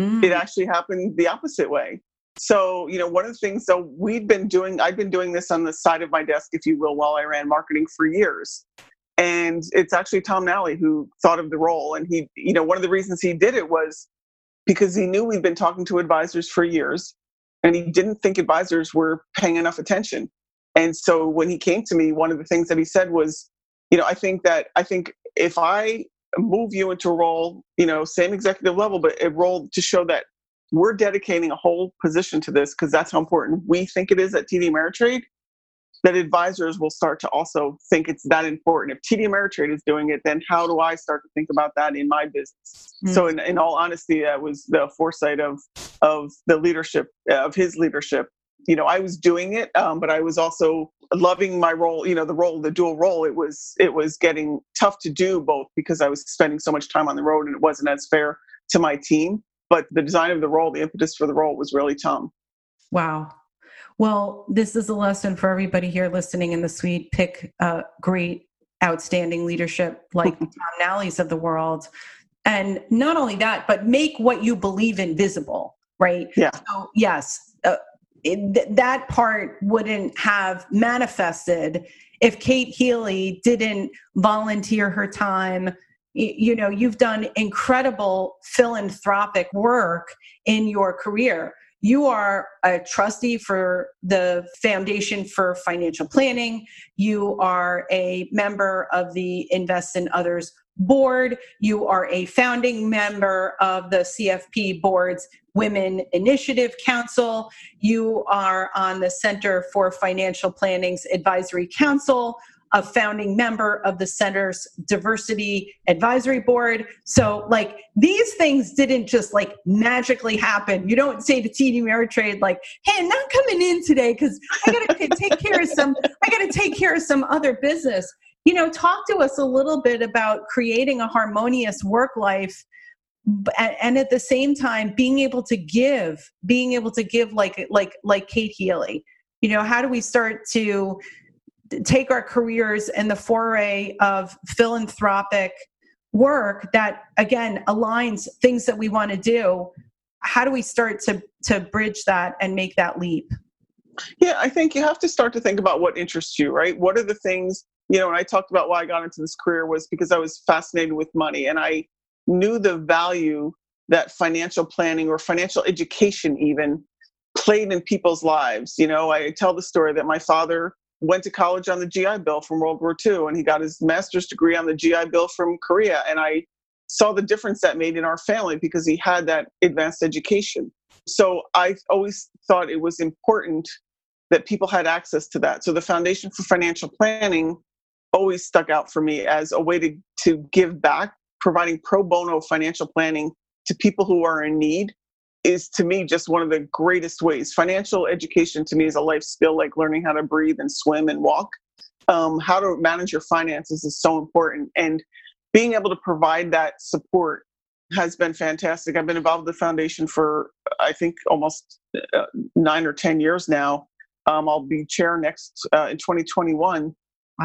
Mm. It actually happened the opposite way. So, you know, one of the things, so we'd been doing, I've been doing this on the side of my desk, if you will, while I ran marketing for years. And it's actually Tom Nally who thought of the role. And he, you know, one of the reasons he did it was because he knew we'd been talking to advisors for years and he didn't think advisors were paying enough attention. And so when he came to me, one of the things that he said was, you know, I think that I think if I move you into a role, you know, same executive level, but a role to show that we're dedicating a whole position to this because that's how important we think it is at TD Ameritrade, that advisors will start to also think it's that important. If TD Ameritrade is doing it, then how do I start to think about that in my business? Mm-hmm. So, in, in all honesty, that was the foresight of of the leadership of his leadership you know i was doing it um, but i was also loving my role you know the role the dual role. It was it was getting tough to do both because i was spending so much time on the road and it wasn't as fair to my team. But the design of the role the impetus for the role was really tom. Wow. Well this is a lesson for everybody here listening in the suite pick uh, great outstanding leadership like tom nally's of the world. And not only that but make what you believe in visible right? Yeah. So yes it, that part wouldn't have manifested if Kate Healy didn't volunteer her time. You know, you've done incredible philanthropic work in your career. You are a trustee for the Foundation for Financial Planning. You are a member of the Invest in Others board. You are a founding member of the CFP board's Women Initiative Council. You are on the Center for Financial Planning's Advisory Council, a founding member of the Center's Diversity Advisory Board. So, like, these things didn't just like magically happen. You don't say to TD Ameritrade, like, hey, I'm not coming in today because I got to take care of some, I got to take care of some other business. You know, talk to us a little bit about creating a harmonious work life and at the same time being able to give being able to give like like like kate healy. You know how do we start to take our careers and the foray of philanthropic work that again aligns things that we want to do? How do we start to to bridge that and make that leap? Yeah i think you have to start to think about what interests you right? What are the things you know when i talked about why i got into this career was because i was fascinated with money and i knew the value that financial planning or financial education even played in people's lives. You know, I tell the story that my father went to college on the GI Bill from World War II and he got his master's degree on the GI Bill from Korea. And I saw the difference that made in our family because he had that advanced education. So I always thought it was important that people had access to that. So the Foundation for Financial Planning always stuck out for me as a way to, to give back providing pro bono financial planning to people who are in need is to me just one of the greatest ways. Financial education to me is a life skill like learning how to breathe and swim and walk. Um, how to manage your finances is so important. And being able to provide that support has been fantastic. I've been involved with the foundation for, I think, almost uh, nine or 10 years now. Um, I'll be chair next uh, in 2021.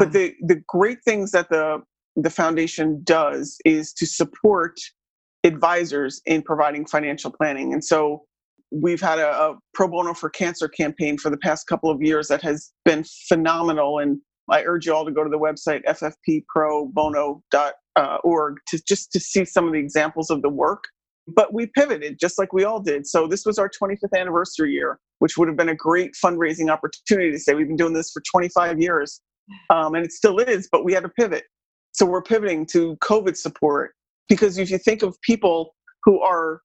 Wow. But um, the, the great things that the the foundation does is to support advisors in providing financial planning. And so we've had a, a, pro bono for cancer campaign for the past couple of years that has been phenomenal. And I urge you all to go to the website ffpprobono.org to just to see some of the examples of the work but we pivoted just like we all did. So this was our 25th anniversary year, which would have been a great fundraising opportunity to say we've been doing this for 25 years, um, and it still is. But we had to pivot. So we're pivoting to COVID support because if you think of people who are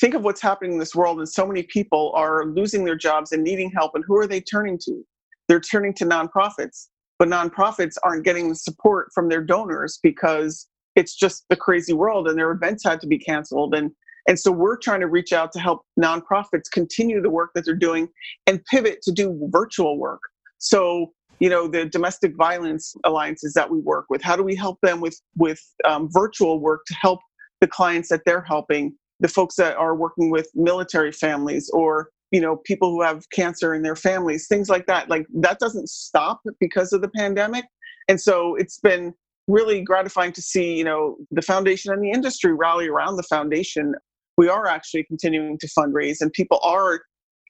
think of what's happening in this world and so many people are losing their jobs and needing help and who are they turning to they're turning to nonprofits but nonprofits aren't getting the support from their donors because it's just the crazy world and their events had to be canceled and and so we're trying to reach out to help nonprofits continue the work that they're doing and pivot to do virtual work so you know the domestic violence alliances that we work with how do we help them with with um, virtual work to help the clients that they're helping the folks that are working with military families or you know people who have cancer in their families things like that? Like that doesn't stop because of the pandemic. And so it's been really gratifying to see you know the foundation and the industry rally around the foundation. We are actually continuing to fundraise and people are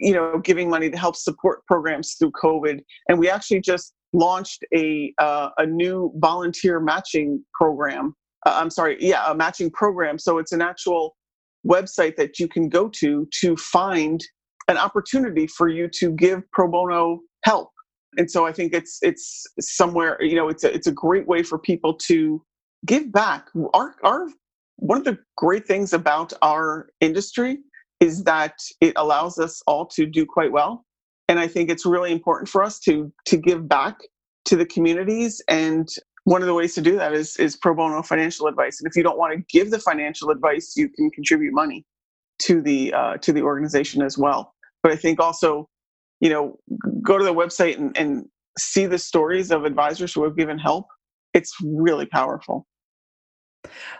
you know giving money to help support programs through covid. And we actually just launched a uh, a new volunteer matching program uh, i'm sorry yeah a matching program. So it's an actual website that you can go to to find an opportunity for you to give pro bono help. And so i think it's it's somewhere you know it's a, it's a great way for people to give back. Our our one of the great things about our industry is that it allows us all to do quite well and i think it's really important for us to to give back to the communities and one of the ways to do that is is pro bono financial advice. And if you don't want to give the financial advice, you can contribute money to the uh, to the organization as well. But I think also, you know, go to the website and, and see the stories of advisors who have given help. It's really powerful.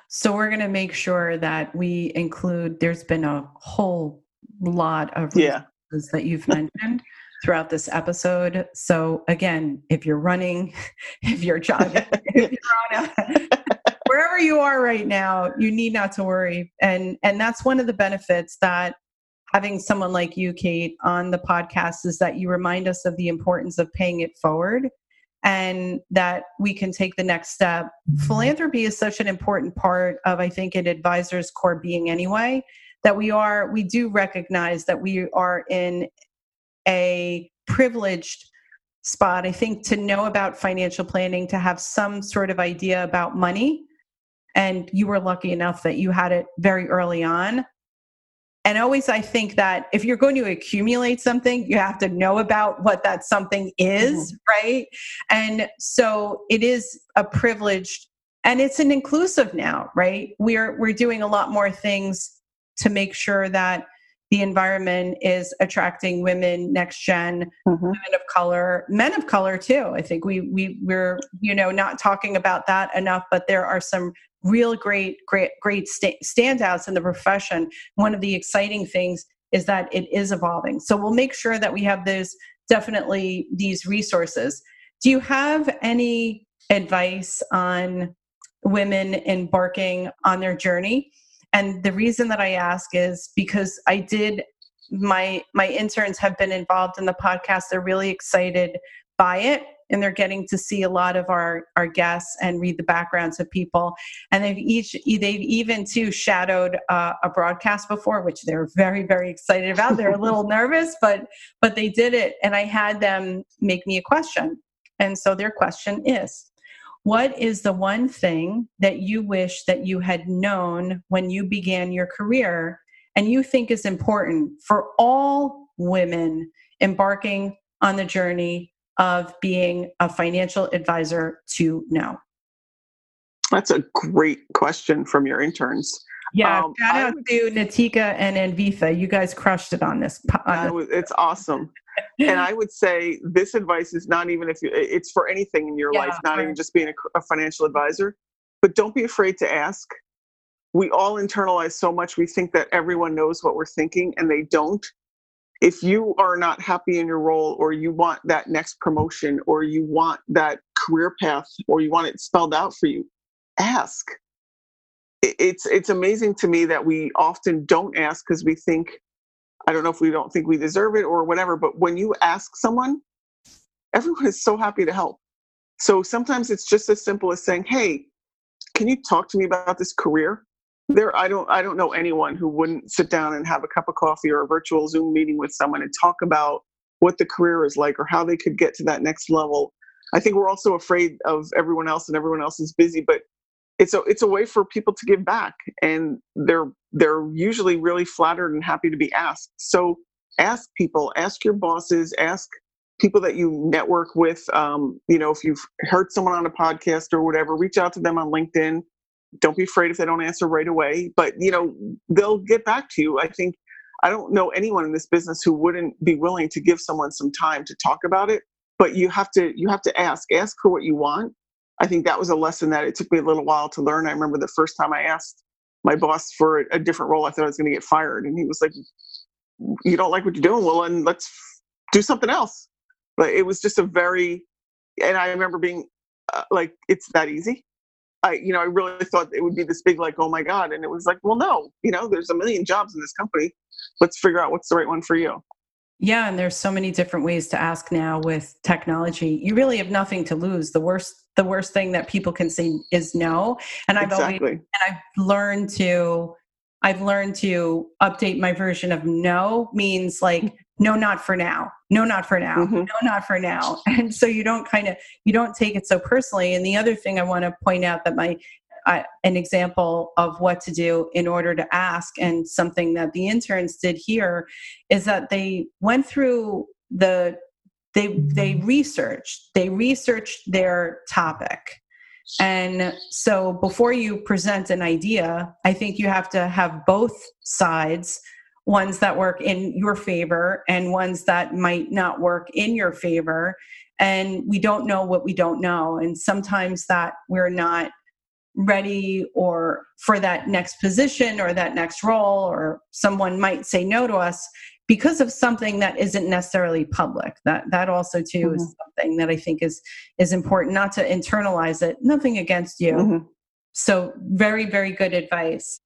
So we're going to make sure that we include. There's been a whole lot of yeah. that you've mentioned throughout this episode. So again, if you're running, if you're jogging, if you're on a, wherever you are right now, you need not to worry. And and that's one of the benefits that having someone like you, Kate, on the podcast is that you remind us of the importance of paying it forward and that we can take the next step. Mm-hmm. Philanthropy is such an important part of, I think, an advisor's core being anyway, that we are, we do recognize that we are in a privileged spot, I think, to know about financial planning, to have some sort of idea about money. And you were lucky enough that you had it very early on. And always, I think that if you're going to accumulate something, you have to know about what that something is, mm-hmm. right? And so it is a privileged and it's an inclusive now, right? We're we're doing a lot more things to make sure that the environment is attracting women next general mm-hmm. women of color men of color too i think we we we're you know not talking about that enough but there are some real great great great st- standouts in the profession one of the exciting things is that it is evolving. So we'll make sure that we have those definitely these resources. Do you have any advice on women embarking on their journey? And the reason that i ask is because i did my my interns have been involved in the podcast. They're really excited by it and they're getting to see a lot of our our guests and read the backgrounds of people. And they've each they've even too shadowed uh, a broadcast before which they're very very excited about. They're a little nervous but but they did it and i had them make me a question. And so their question is what is the one thing that you wish that you had known when you began your career and you think is important for all women embarking on the journey of being a financial advisor to know? That's a great question from your interns. Yeah, um, shout out would, to Natika and Anvitha. You guys crushed it on this. On. It's awesome. and I would say this advice is not even if you, it's for anything in your yeah, life, not right. even just being a, a financial advisor. But don't be afraid to ask. We all internalize so much. We think that everyone knows what we're thinking, and they don't. If you are not happy in your role, or you want that next promotion, or you want that career path, or you want it spelled out for you, ask it's it's amazing to me that we often don't ask because we think I don't know if we don't think we deserve it or whatever, but when you ask someone, everyone is so happy to help. So sometimes it's just as simple as saying, Hey, can you talk to me about this career? There i don't i don't know anyone who wouldn't sit down and have a cup of coffee or a virtual zoom meeting with someone and talk about what the career is like or how they could get to that next level. I think we're also afraid of everyone else and everyone else is busy but it's a it's a way for people to give back and they're they're usually really flattered and happy to be asked. So ask people ask your bosses ask people that you network with um, you know if you've heard someone on a podcast or whatever reach out to them on linkedin don't be afraid if they don't answer right away but you know they'll get back to you. I think i don't know anyone in this business who wouldn't be willing to give someone some time to talk about it but you have to you have to ask. Ask for what you want. I think that was a lesson that it took me a little while to learn. I remember the first time i asked my boss for a different role i thought i was going to get fired and he was like you don't like what you're doing? Well and let's do something else. But it was just a very and i remember being uh, like it's that easy I, you know, I really thought it would be this big, like, oh my God. And it was like, well, no, you know, there's a million jobs in this company. Let's figure out what's the right one for you. Yeah. And there's so many different ways to ask now with technology. You really have nothing to lose. The worst, the worst thing that people can say is no. And I've exactly. always, and I've learned to, I've learned to update my version of no means like no not for now no not for now mm-hmm. no not for now. And so you don't kind of you don't take it so personally. And the other thing i want to point out that my uh, an example of what to do in order to ask and something that the interns did here is that they went through the they they researched they researched their topic and so before you present an idea i think you have to have both sides ones that work in your favor and ones that might not work in your favor. And we don't know what we don't know. And sometimes that we're not ready or for that next position or that next role or someone might say no to us because of something that isn't necessarily public that that also too mm-hmm. is something that i think is is important not to internalize it nothing against you mm-hmm. so very very good advice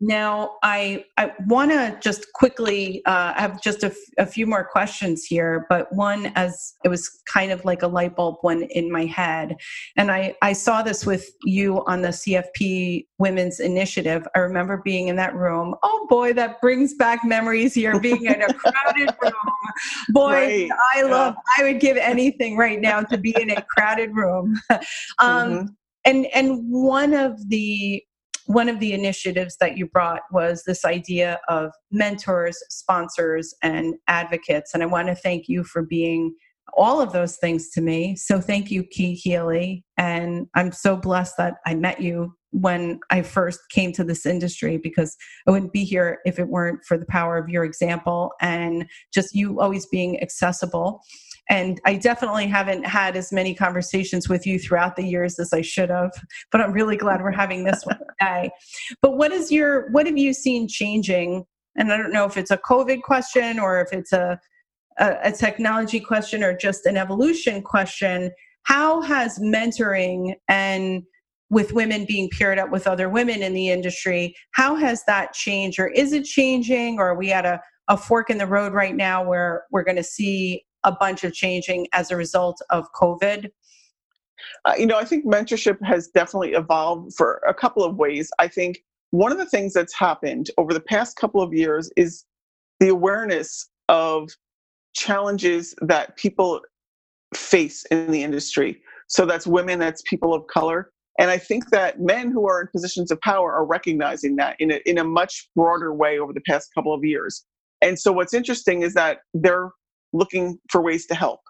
now, I I want to just quickly uh, have just a, f- a few more questions here, but one as it was kind of like a light bulb one in my head, and I I saw this with you on the CFP Women's Initiative. I remember being in that room. Oh boy, that brings back memories here, being in a crowded room. Boy, right. I love. Yeah. I would give anything right now to be in a crowded room. um, mm-hmm. And and one of the one of the initiatives that you brought was this idea of mentors, sponsors, and advocates. And I want to thank you for being all of those things to me. So thank you, Kate Healy. And I'm so blessed that I met you when I first came to this industry because I wouldn't be here if it weren't for the power of your example and just you always being accessible and I definitely haven't had as many conversations with you throughout the years as I should have, but I'm really glad we're having this one today. But what is your what have you seen changing? And I don't know if it's a COVID question or if it's a a, a technology question or just an evolution question. How has mentoring and with women being paired up with other women in the industry, how has that changed or is it changing or are we at a, a fork in the road right now where we're going to see a bunch of changing as a result of COVID? Uh, you know, I think mentorship has definitely evolved for a couple of ways. I think one of the things that's happened over the past couple of years is the awareness of challenges that people face in the industry. So that's women, that's people of color. And I think that men who are in positions of power are recognizing that in a, in a much broader way over the past couple of years. And so what's interesting is that they're looking for ways to help.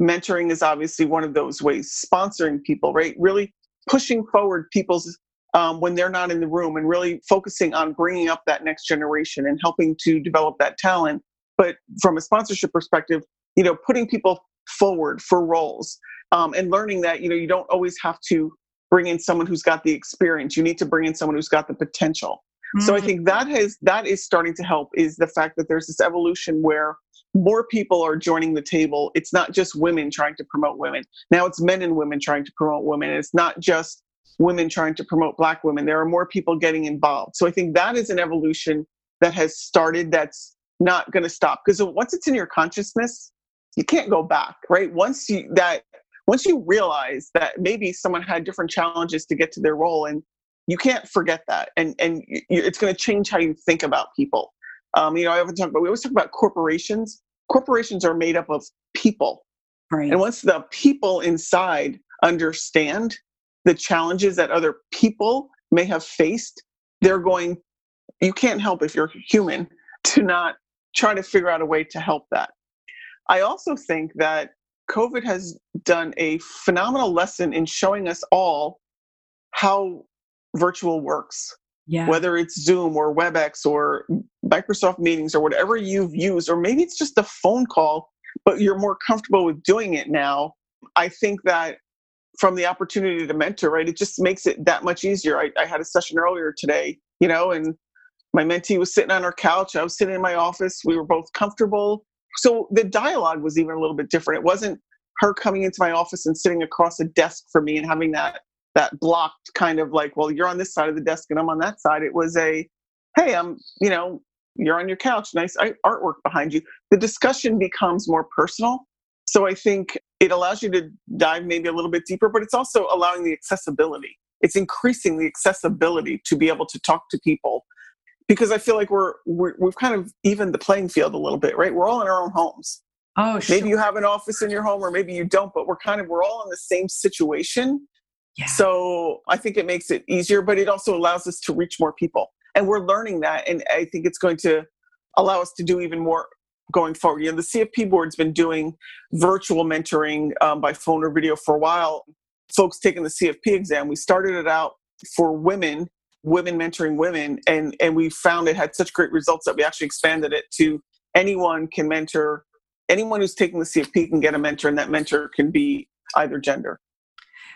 Mentoring is obviously one of those ways, sponsoring people, right? Really pushing forward people's um, when they're not in the room and really focusing on bringing up that next generation and helping to develop that talent. But from a sponsorship perspective, you know, putting people forward for roles um, and learning that, you know, you don't always have to bring in someone who's got the experience. You need to bring in someone who's got the potential. Mm-hmm. So I mm-hmm. think that has that is starting to help is the fact that there's this evolution where more people are joining the table. It's not just women trying to promote women. Now it's men and women trying to promote women. It's not just women trying to promote black women. There are more people getting involved. So I think that is an evolution that has started that's not going to stop because once it's in your consciousness, you can't go back, right? Once you that once you realize that maybe someone had different challenges to get to their role and you can't forget that and and you, it's going to change how you think about people um, you know i often talk about we always talk about corporations corporations are made up of people. Right. and once the people inside understand the challenges that other people may have faced they're going you can't help if you're human to not try to figure out a way to help that. I also think that covid has done a phenomenal lesson in showing us all how virtual works yeah. whether it's zoom or webex or microsoft meetings or whatever you've used or maybe it's just a phone call but you're more comfortable with doing it now i think that from the opportunity to mentor right it just makes it that much easier. I, I had a session earlier today you know and my mentee was sitting on her couch. I was sitting in my office. We were both comfortable. So the dialogue was even a little bit different. It wasn't her coming into my office and sitting across a desk for me and having that that blocked kind of like well you're on this side of the desk and i'm on that side. It was a hey i'm you know you're on your couch nice artwork behind you. The discussion becomes more personal. So i think it allows you to dive maybe a little bit deeper but it's also allowing the accessibility. It's increasing the accessibility to be able to talk to people. Because i feel like we're, we're we've kind of evened the playing field a little bit right? We're all in our own homes. Oh sure. maybe you have an office in your home or maybe you don't but we're kind of we're all in the same situation so I think it makes it easier, but it also allows us to reach more people. And we're learning that. And I think it's going to allow us to do even more going forward. You know, the CFP board's been doing virtual mentoring um, by phone or video for a while. Folks taking the CFP exam, we started it out for women, women mentoring women, and and we found it had such great results that we actually expanded it to anyone can mentor. Anyone who's taking the CFP can get a mentor, and that mentor can be either gender.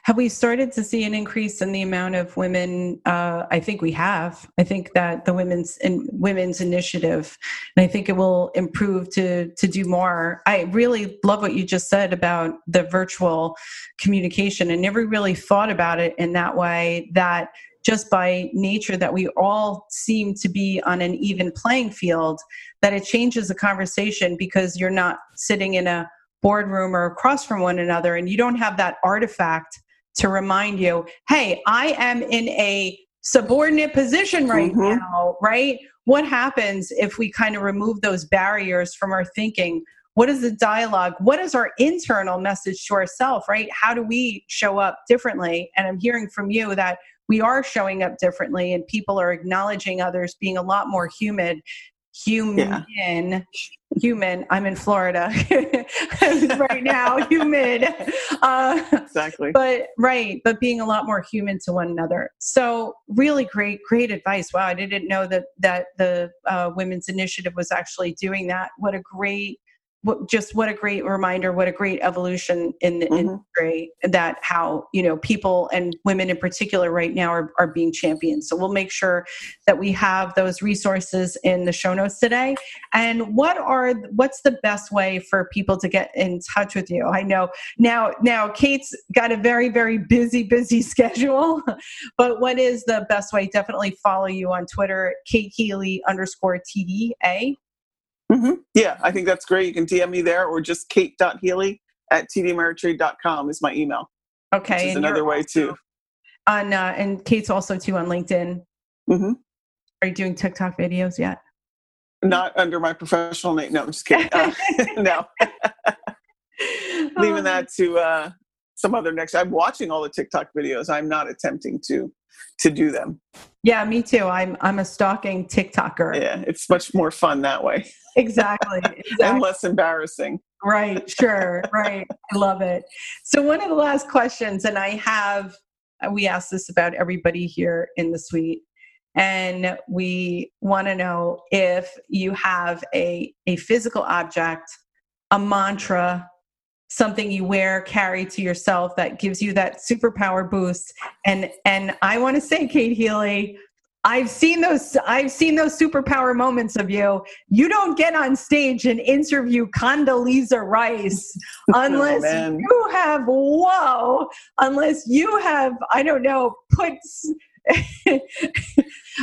Have we started to see an increase in the amount of women? Uh, I think we have. I think that the women's in, women's initiative, and I think it will improve to to do more. I really love what you just said about the virtual communication. I never really thought about it in that way. That just by nature that we all seem to be on an even playing field, that it changes the conversation because you're not sitting in a boardroom or across from one another and you don't have that artifact to remind you, hey, I am in a subordinate position right mm-hmm. now, right? What happens if we kind of remove those barriers from our thinking? What is the dialogue? What is our internal message to ourselves, right? How do we show up differently? And I'm hearing from you that we are showing up differently and people are acknowledging others being a lot more human human. Yeah. human. I'm in florida. Right now human uh, exactly. but right but being a lot more human to one another. So really great great advice. Wow i didn't know that that the uh, women's initiative was actually doing that. What a great what, just what a great reminder what a great evolution in the mm-hmm. industry that how you know people and women in particular right now are, are being championed. So we'll make sure that we have those resources in the show notes today. And what are what's the best way for people to get in touch with you? I know now now kate's got a very very busy busy schedule but what is the best way? Definitely follow you on twitter kate healy underscore tda Mm-hmm. Yeah, I think that's great. You can DM me there or just kate.healy at tdameritrade.com is my email. Okay. Is another way too. On, uh, and Kate's also too on LinkedIn. Mm-hmm. Are you doing TikTok videos yet? Not under my professional name. No, I'm just kidding. Uh, no. Leaving that to uh, some other next. I'm watching all the TikTok videos. I'm not attempting to to do them. Yeah, me too. I'm I'm a stalking TikToker. Yeah, it's much more fun that way. Exactly. exactly. and less embarrassing. Right, sure, right. I love it. So one of the last questions, and I have uh, we ask this about everybody here in the suite. And we want to know if you have a, a physical object, a mantra, something you wear carry to yourself that gives you that superpower boost. And and i want to say kate healy i've seen those i've seen those superpower moments of you. You don't get on stage and interview condoleezza rice oh, unless oh, you have whoa unless you have i don't know put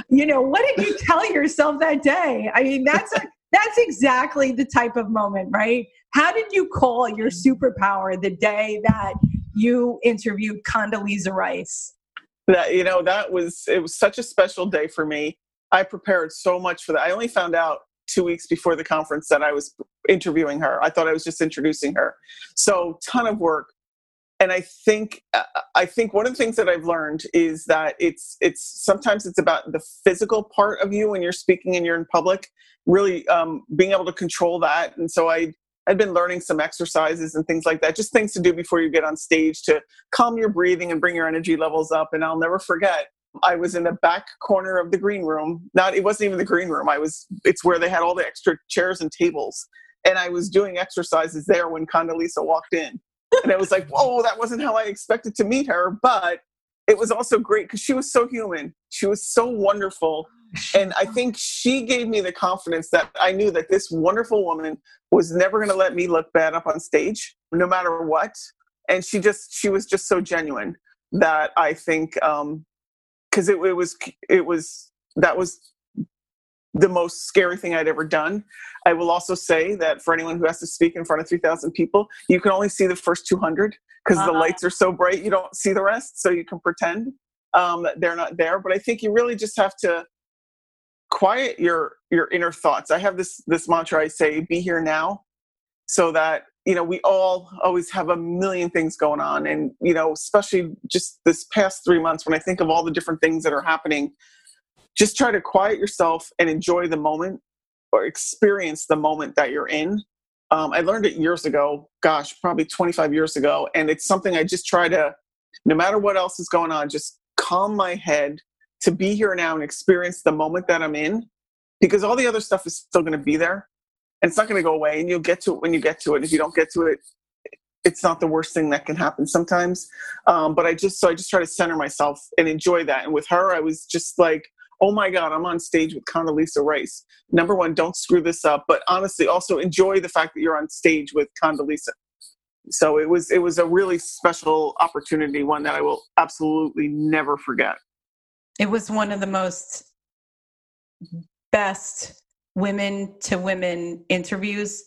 you know what did you tell yourself that day? I mean that's a that's exactly the type of moment, right? How did you call your superpower the day that you interviewed Condoleezza Rice? that you know that was it was such a special day for me. I prepared so much for that. I only found out two weeks before the conference that i was interviewing her. I thought i was just introducing her. So ton of work. And i think uh, i think one of the things that i've learned is that it's it's sometimes it's about the physical part of you when you're speaking and you're in public really um, being able to control that. And so i I'd been learning some exercises and things like that, just things to do before you get on stage to calm your breathing and bring your energy levels up. And I'll never forget, I was in the back corner of the green room. Not, it wasn't even the green room. I was, it's where they had all the extra chairs and tables. And I was doing exercises there when Condoleezza walked in and I was like, whoa, that wasn't how I expected to meet her. But it was also great because she was so human. She was so wonderful. And I think she gave me the confidence that I knew that this wonderful woman was never going to let me look bad up on stage, no matter what. And she just, she was just so genuine that I think, because um, it, it was, it was, that was the most scary thing I'd ever done. I will also say that for anyone who has to speak in front of 3,000 people, you can only see the first 200 because uh-huh. the lights are so bright, you don't see the rest. So you can pretend um, they're not there. But I think you really just have to quiet your your inner thoughts. I have this this mantra I say, "Be here now," so that you know we all always have a million things going on, and you know, especially just this past three months when I think of all the different things that are happening just try to quiet yourself and enjoy the moment or experience the moment that you're in. Um, I learned it years ago, gosh, probably 25 years ago. And it's something I just try to, no matter what else is going on, just calm my head to be here now and experience the moment that I'm in because all the other stuff is still going to be there and it's not going to go away. And you'll get to it when you get to it. If you don't get to it, it's not the worst thing that can happen sometimes. Um, but I just, so I just try to center myself and enjoy that. And with her, I was just like, oh my God, I'm on stage with Condoleezza Rice. Number one, don't screw this up. But honestly, also enjoy the fact that you're on stage with Condoleezza. So it was it was a really special opportunity, one that I will absolutely never forget. It was one of the most best women to women interviews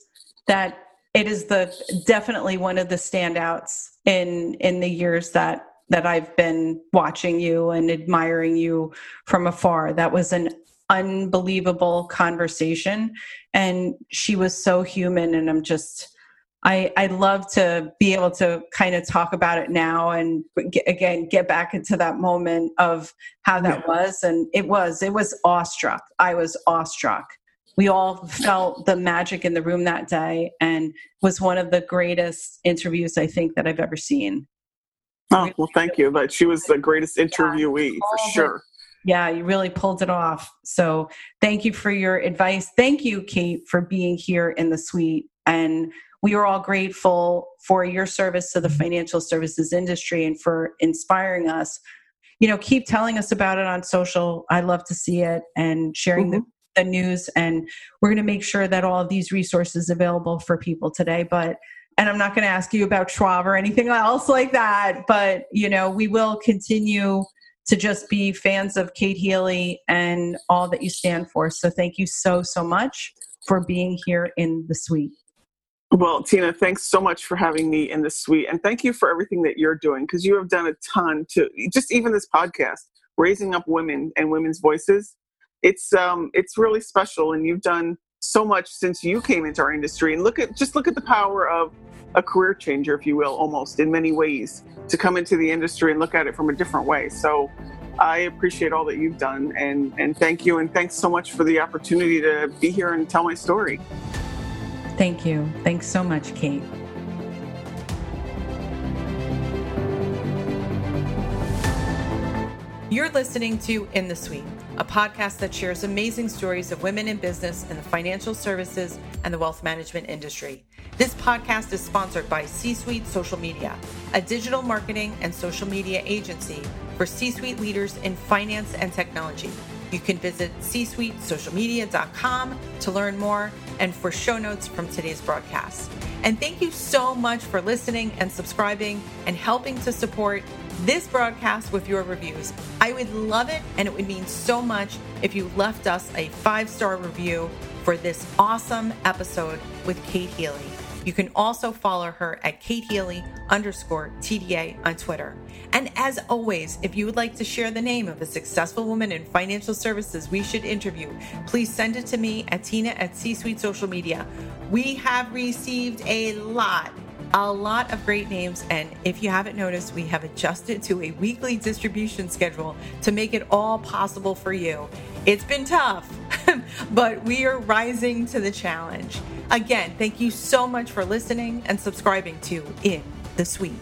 that it is the definitely one of the standouts in in the years that that I've been watching you and admiring you from afar. That was an unbelievable conversation. And she was so human. And I'm just, I, I love to be able to kind of talk about it now and get, again get back into that moment of how that yeah. was. And it was, it was awestruck. I was awestruck. We all felt the magic in the room that day and was one of the greatest interviews I think that I've ever seen. Oh, well, thank you. But she was the greatest interviewee yeah, for sure. Yeah, you really pulled it off. So thank you for your advice. Thank you, Kate, for being here in the suite. And we are all grateful for your service to the financial services industry and for inspiring us. You know, keep telling us about it on social. I love to see it and sharing mm-hmm. the, the news. And we're going to make sure that all of these resources available for people today. But and I'm not going to ask you about Schwab or anything else like that, but you know, we will continue to just be fans of Kate Healy and all that you stand for. So thank you so so much for being here in the suite. Well, Tina, thanks so much for having me in the suite and thank you for everything that you're doing because you have done a ton to just even this podcast, raising up women and women's voices. It's um it's really special and you've done so much since you came into our industry and look at just look at the power of a career changer, if you will, almost in many ways, to come into the industry and look at it from a different way. So I appreciate all that you've done and, and thank you. And thanks so much for the opportunity to be here and tell my story. Thank you. Thanks so much, Kate. You're listening to In the Suite, a podcast that shares amazing stories of women in business in the financial services and the wealth management industry. This podcast is sponsored by C Suite Social Media, a digital marketing and social media agency for C suite leaders in finance and technology. You can visit c csuitesocialmedia.com to learn more and for show notes from today's broadcast. And thank you so much for listening and subscribing and helping to support this broadcast with your reviews. I would love it and it would mean so much if you left us a five star review for this awesome episode with Kate Healy. You can also follow her at Kate Healy underscore TDA on Twitter. And as always, if you would like to share the name of a successful woman in financial services we should interview, please send it to me at Tina at C Suite Social Media. We have received a lot a lot of great names. And if you haven't noticed, we have adjusted to a weekly distribution schedule to make it all possible for you. It's been tough, but we are rising to the challenge. Again, thank you so much for listening and subscribing to In the Suite.